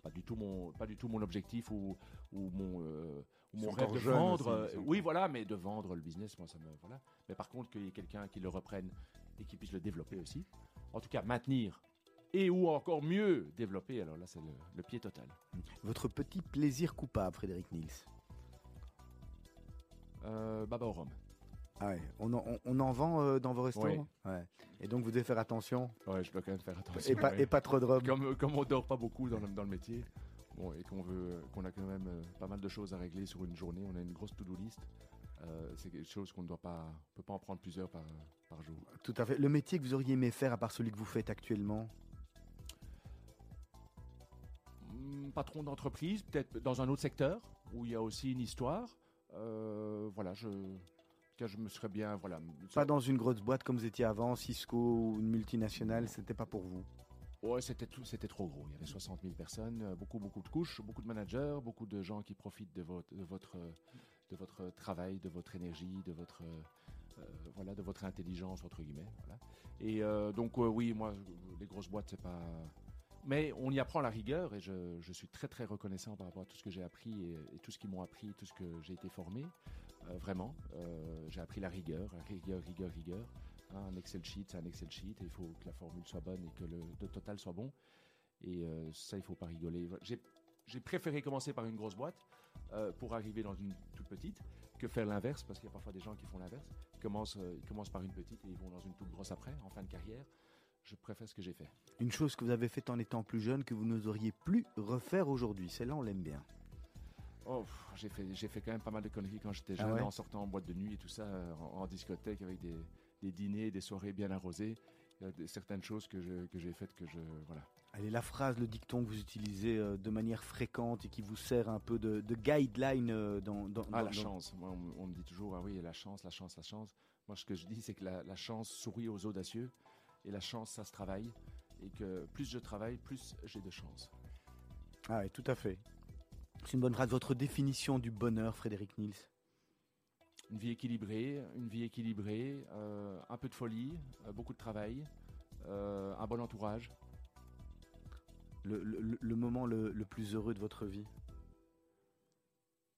c'est pas du tout mon pas du tout mon objectif ou, ou mon euh, mon rêve de vendre euh, oui voilà mais de vendre le business moi ça me voilà. Mais par contre qu'il y ait quelqu'un qui le reprenne et qui puisse le développer aussi. En tout cas maintenir et ou encore mieux développer alors là c'est le, pied total. Votre petit plaisir coupable Frédéric Niels. Euh, Baba au rhum ah on, en, vend euh, dans vos restaurants Et donc vous devez faire attention Ouais, je dois quand même faire attention. Et pas, et pas trop de rhum Comme, comme on dort pas beaucoup dans le, dans le métier, bon, et qu'on veut, qu'on a quand même euh, pas mal de choses à régler sur une journée, on a une grosse to-do list. Euh, c'est quelque chose qu'on ne doit pas, peut pas en prendre plusieurs par, par jour. Tout à fait. Le métier que vous auriez aimé faire à part celui que vous faites actuellement? Hmm, Patron d'entreprise, peut-être dans un autre secteur où il y a aussi une histoire. voilà, je, je me serais bien. Voilà. Pas dans une grosse boîte comme vous étiez avant, Cisco ou une multinationale, c'était pas pour vous Ouais, c'était tout, c'était trop gros. Il y avait 60 000 personnes, euh, beaucoup, beaucoup de couches, beaucoup de managers, beaucoup de gens qui profitent de votre, de votre, de votre travail, de votre énergie, de votre, euh, voilà, de votre intelligence entre guillemets. Et euh, donc oui, moi, les grosses boîtes, c'est pas. Mais on y apprend la rigueur et je, je, suis très très reconnaissant par rapport à tout ce que j'ai appris et, et, tout ce qu'ils m'ont appris, tout ce que j'ai été formé. Euh, vraiment. Euh, j'ai appris la rigueur, rigueur, rigueur, rigueur. Hein, un Excel sheet, c'est un Excel sheet. il faut que la formule soit bonne et que le, total soit bon. Et euh, ça, il faut pas rigoler. J'ai préféré commencer par une grosse boîte pour arriver dans une toute petite que faire l'inverse, parce qu'il y a parfois des gens qui font l'inverse. Ils commencent, ils commencent par une petite et ils vont dans une toute grosse après, en fin de carrière. Je préfère ce que j'ai fait. Une chose que vous avez faite en étant plus jeune que vous n'oseriez plus refaire aujourd'hui, celle-là on l'aime bien. Oh, j'ai fait, j'ai fait quand même pas mal de conneries quand j'étais ah jeune, en sortant en boîte de nuit et tout ça, en, discothèque avec des, des, dîners, des soirées bien arrosées. Il y a certaines choses que, je, que j'ai faites que je voilà. Allez, la phrase, le dicton que vous utilisez euh, de manière fréquente et qui vous sert un peu de, de guideline euh, dans, dans, ah, la chance. Moi, on, me dit toujours, ah oui, la chance, la chance, la chance. Moi, ce que je dis, c'est que la, la chance sourit aux audacieux et la chance, ça se travaille. Et que plus je travaille, plus j'ai de chance. Ah oui, tout à fait. C'est une bonne phrase. Votre définition du bonheur, Frédéric Niels? Une vie équilibrée, une vie équilibrée, euh, un peu de folie, euh, beaucoup de travail, euh, un bon entourage. Le, moment le, plus heureux de votre vie?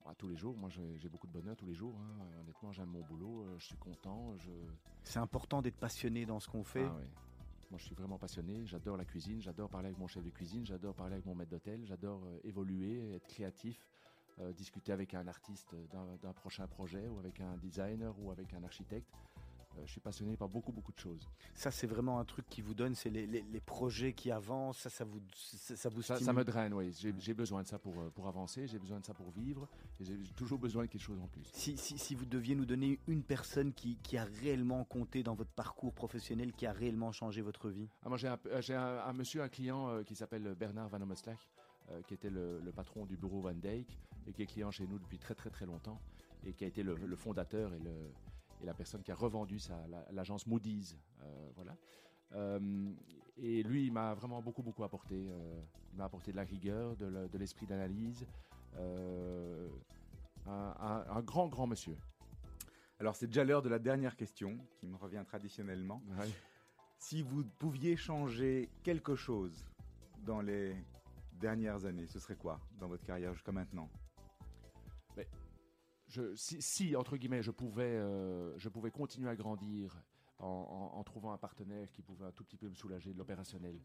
Ah, tous les jours, moi j'ai beaucoup de bonheur tous les jours. Hein. Honnêtement, j'aime mon boulot, je suis content. Je... C'est important d'être passionné dans ce qu'on fait. Ah, moi, je suis vraiment passionné. J'adore la cuisine. J'adore parler avec mon chef de cuisine. J'adore parler avec mon maître d'hôtel. J'adore euh, évoluer, être créatif, euh, discuter avec un artiste d'un prochain projet ou avec un designer ou avec un architecte. Euh, je suis passionné par beaucoup, beaucoup de choses. Ça, c'est vraiment un truc qui vous donne, c'est les, les, projets qui avancent, ça, ça vous, ça, vous ça, ça, me draine, oui. J'ai besoin de ça pour, pour avancer, j'ai besoin de ça pour vivre, et j'ai toujours besoin de quelque chose en plus. Si, si, si, vous deviez nous donner une personne qui, qui, a réellement compté dans votre parcours professionnel, qui a réellement changé votre vie? Ah, Moi, j'ai un, un, un, monsieur, un client euh, qui s'appelle Bernard Van Omeslach, qui était le, patron du bureau Van Dijk et qui est client chez nous depuis très très très longtemps et qui a été le, fondateur et, le, et, la personne qui a revendu l'agence Moody's. voilà. et lui, il m'a vraiment beaucoup beaucoup apporté. il m'a apporté de la rigueur, de l'esprit d'analyse. un grand grand monsieur. Alors c'est déjà l'heure de la dernière question qui me revient traditionnellement. Si vous pouviez changer quelque chose dans les dernières années, ce serait quoi dans votre carrière jusqu'à maintenant? Je, si, entre guillemets, je pouvais, euh, je pouvais continuer à grandir en, trouvant un partenaire qui pouvait un tout petit peu me soulager de l'opérationnel,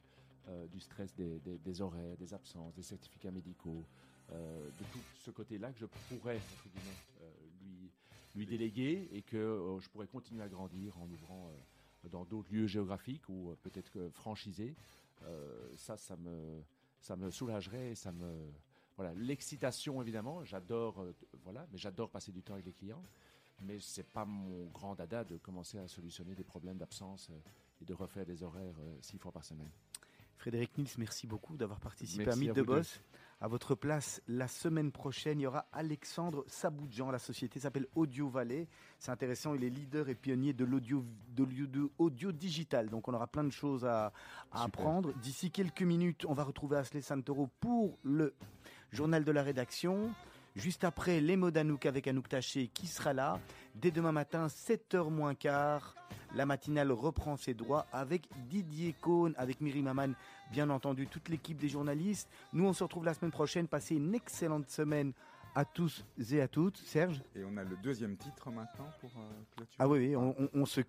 euh, du stress des, des, horaires, des absences, des certificats médicaux, euh, de tout ce côté-là que je pourrais, entre guillemets, lui, lui déléguer et que je pourrais continuer à grandir en ouvrant dans d'autres lieux géographiques ou peut-être franchisés, ça, ça me, ça me soulagerait, ça me, voilà, l'excitation évidemment, j'adore, euh, voilà, mais j'adore passer du temps avec les clients, mais c'est pas mon grand dada de commencer à solutionner des problèmes d'absence et de refaire des horaires six fois par semaine. Frédéric Nils, merci beaucoup d'avoir participé à Mythe de Boss. À votre place, la semaine prochaine, il y aura Alexandre Saboudjan. La société s'appelle Audio Valley. C'est intéressant, il est leader et pionnier de l'audio de audio digital. Donc on aura plein de choses à, apprendre. D'ici quelques minutes, on va retrouver Asley Santoro pour le journal de la rédaction. Juste après, les mots d'Anouk avec Anouk Taché qui sera là. Dès demain matin, 7h moins quart, la matinale reprend ses droits avec Didier Cohn, avec Miri Maman, bien entendu, toute l'équipe des journalistes. Nous, on se retrouve la semaine prochaine. Passez une excellente semaine à tous et à toutes. Serge? Et on a le deuxième titre maintenant pour euh, Ah oui, on, se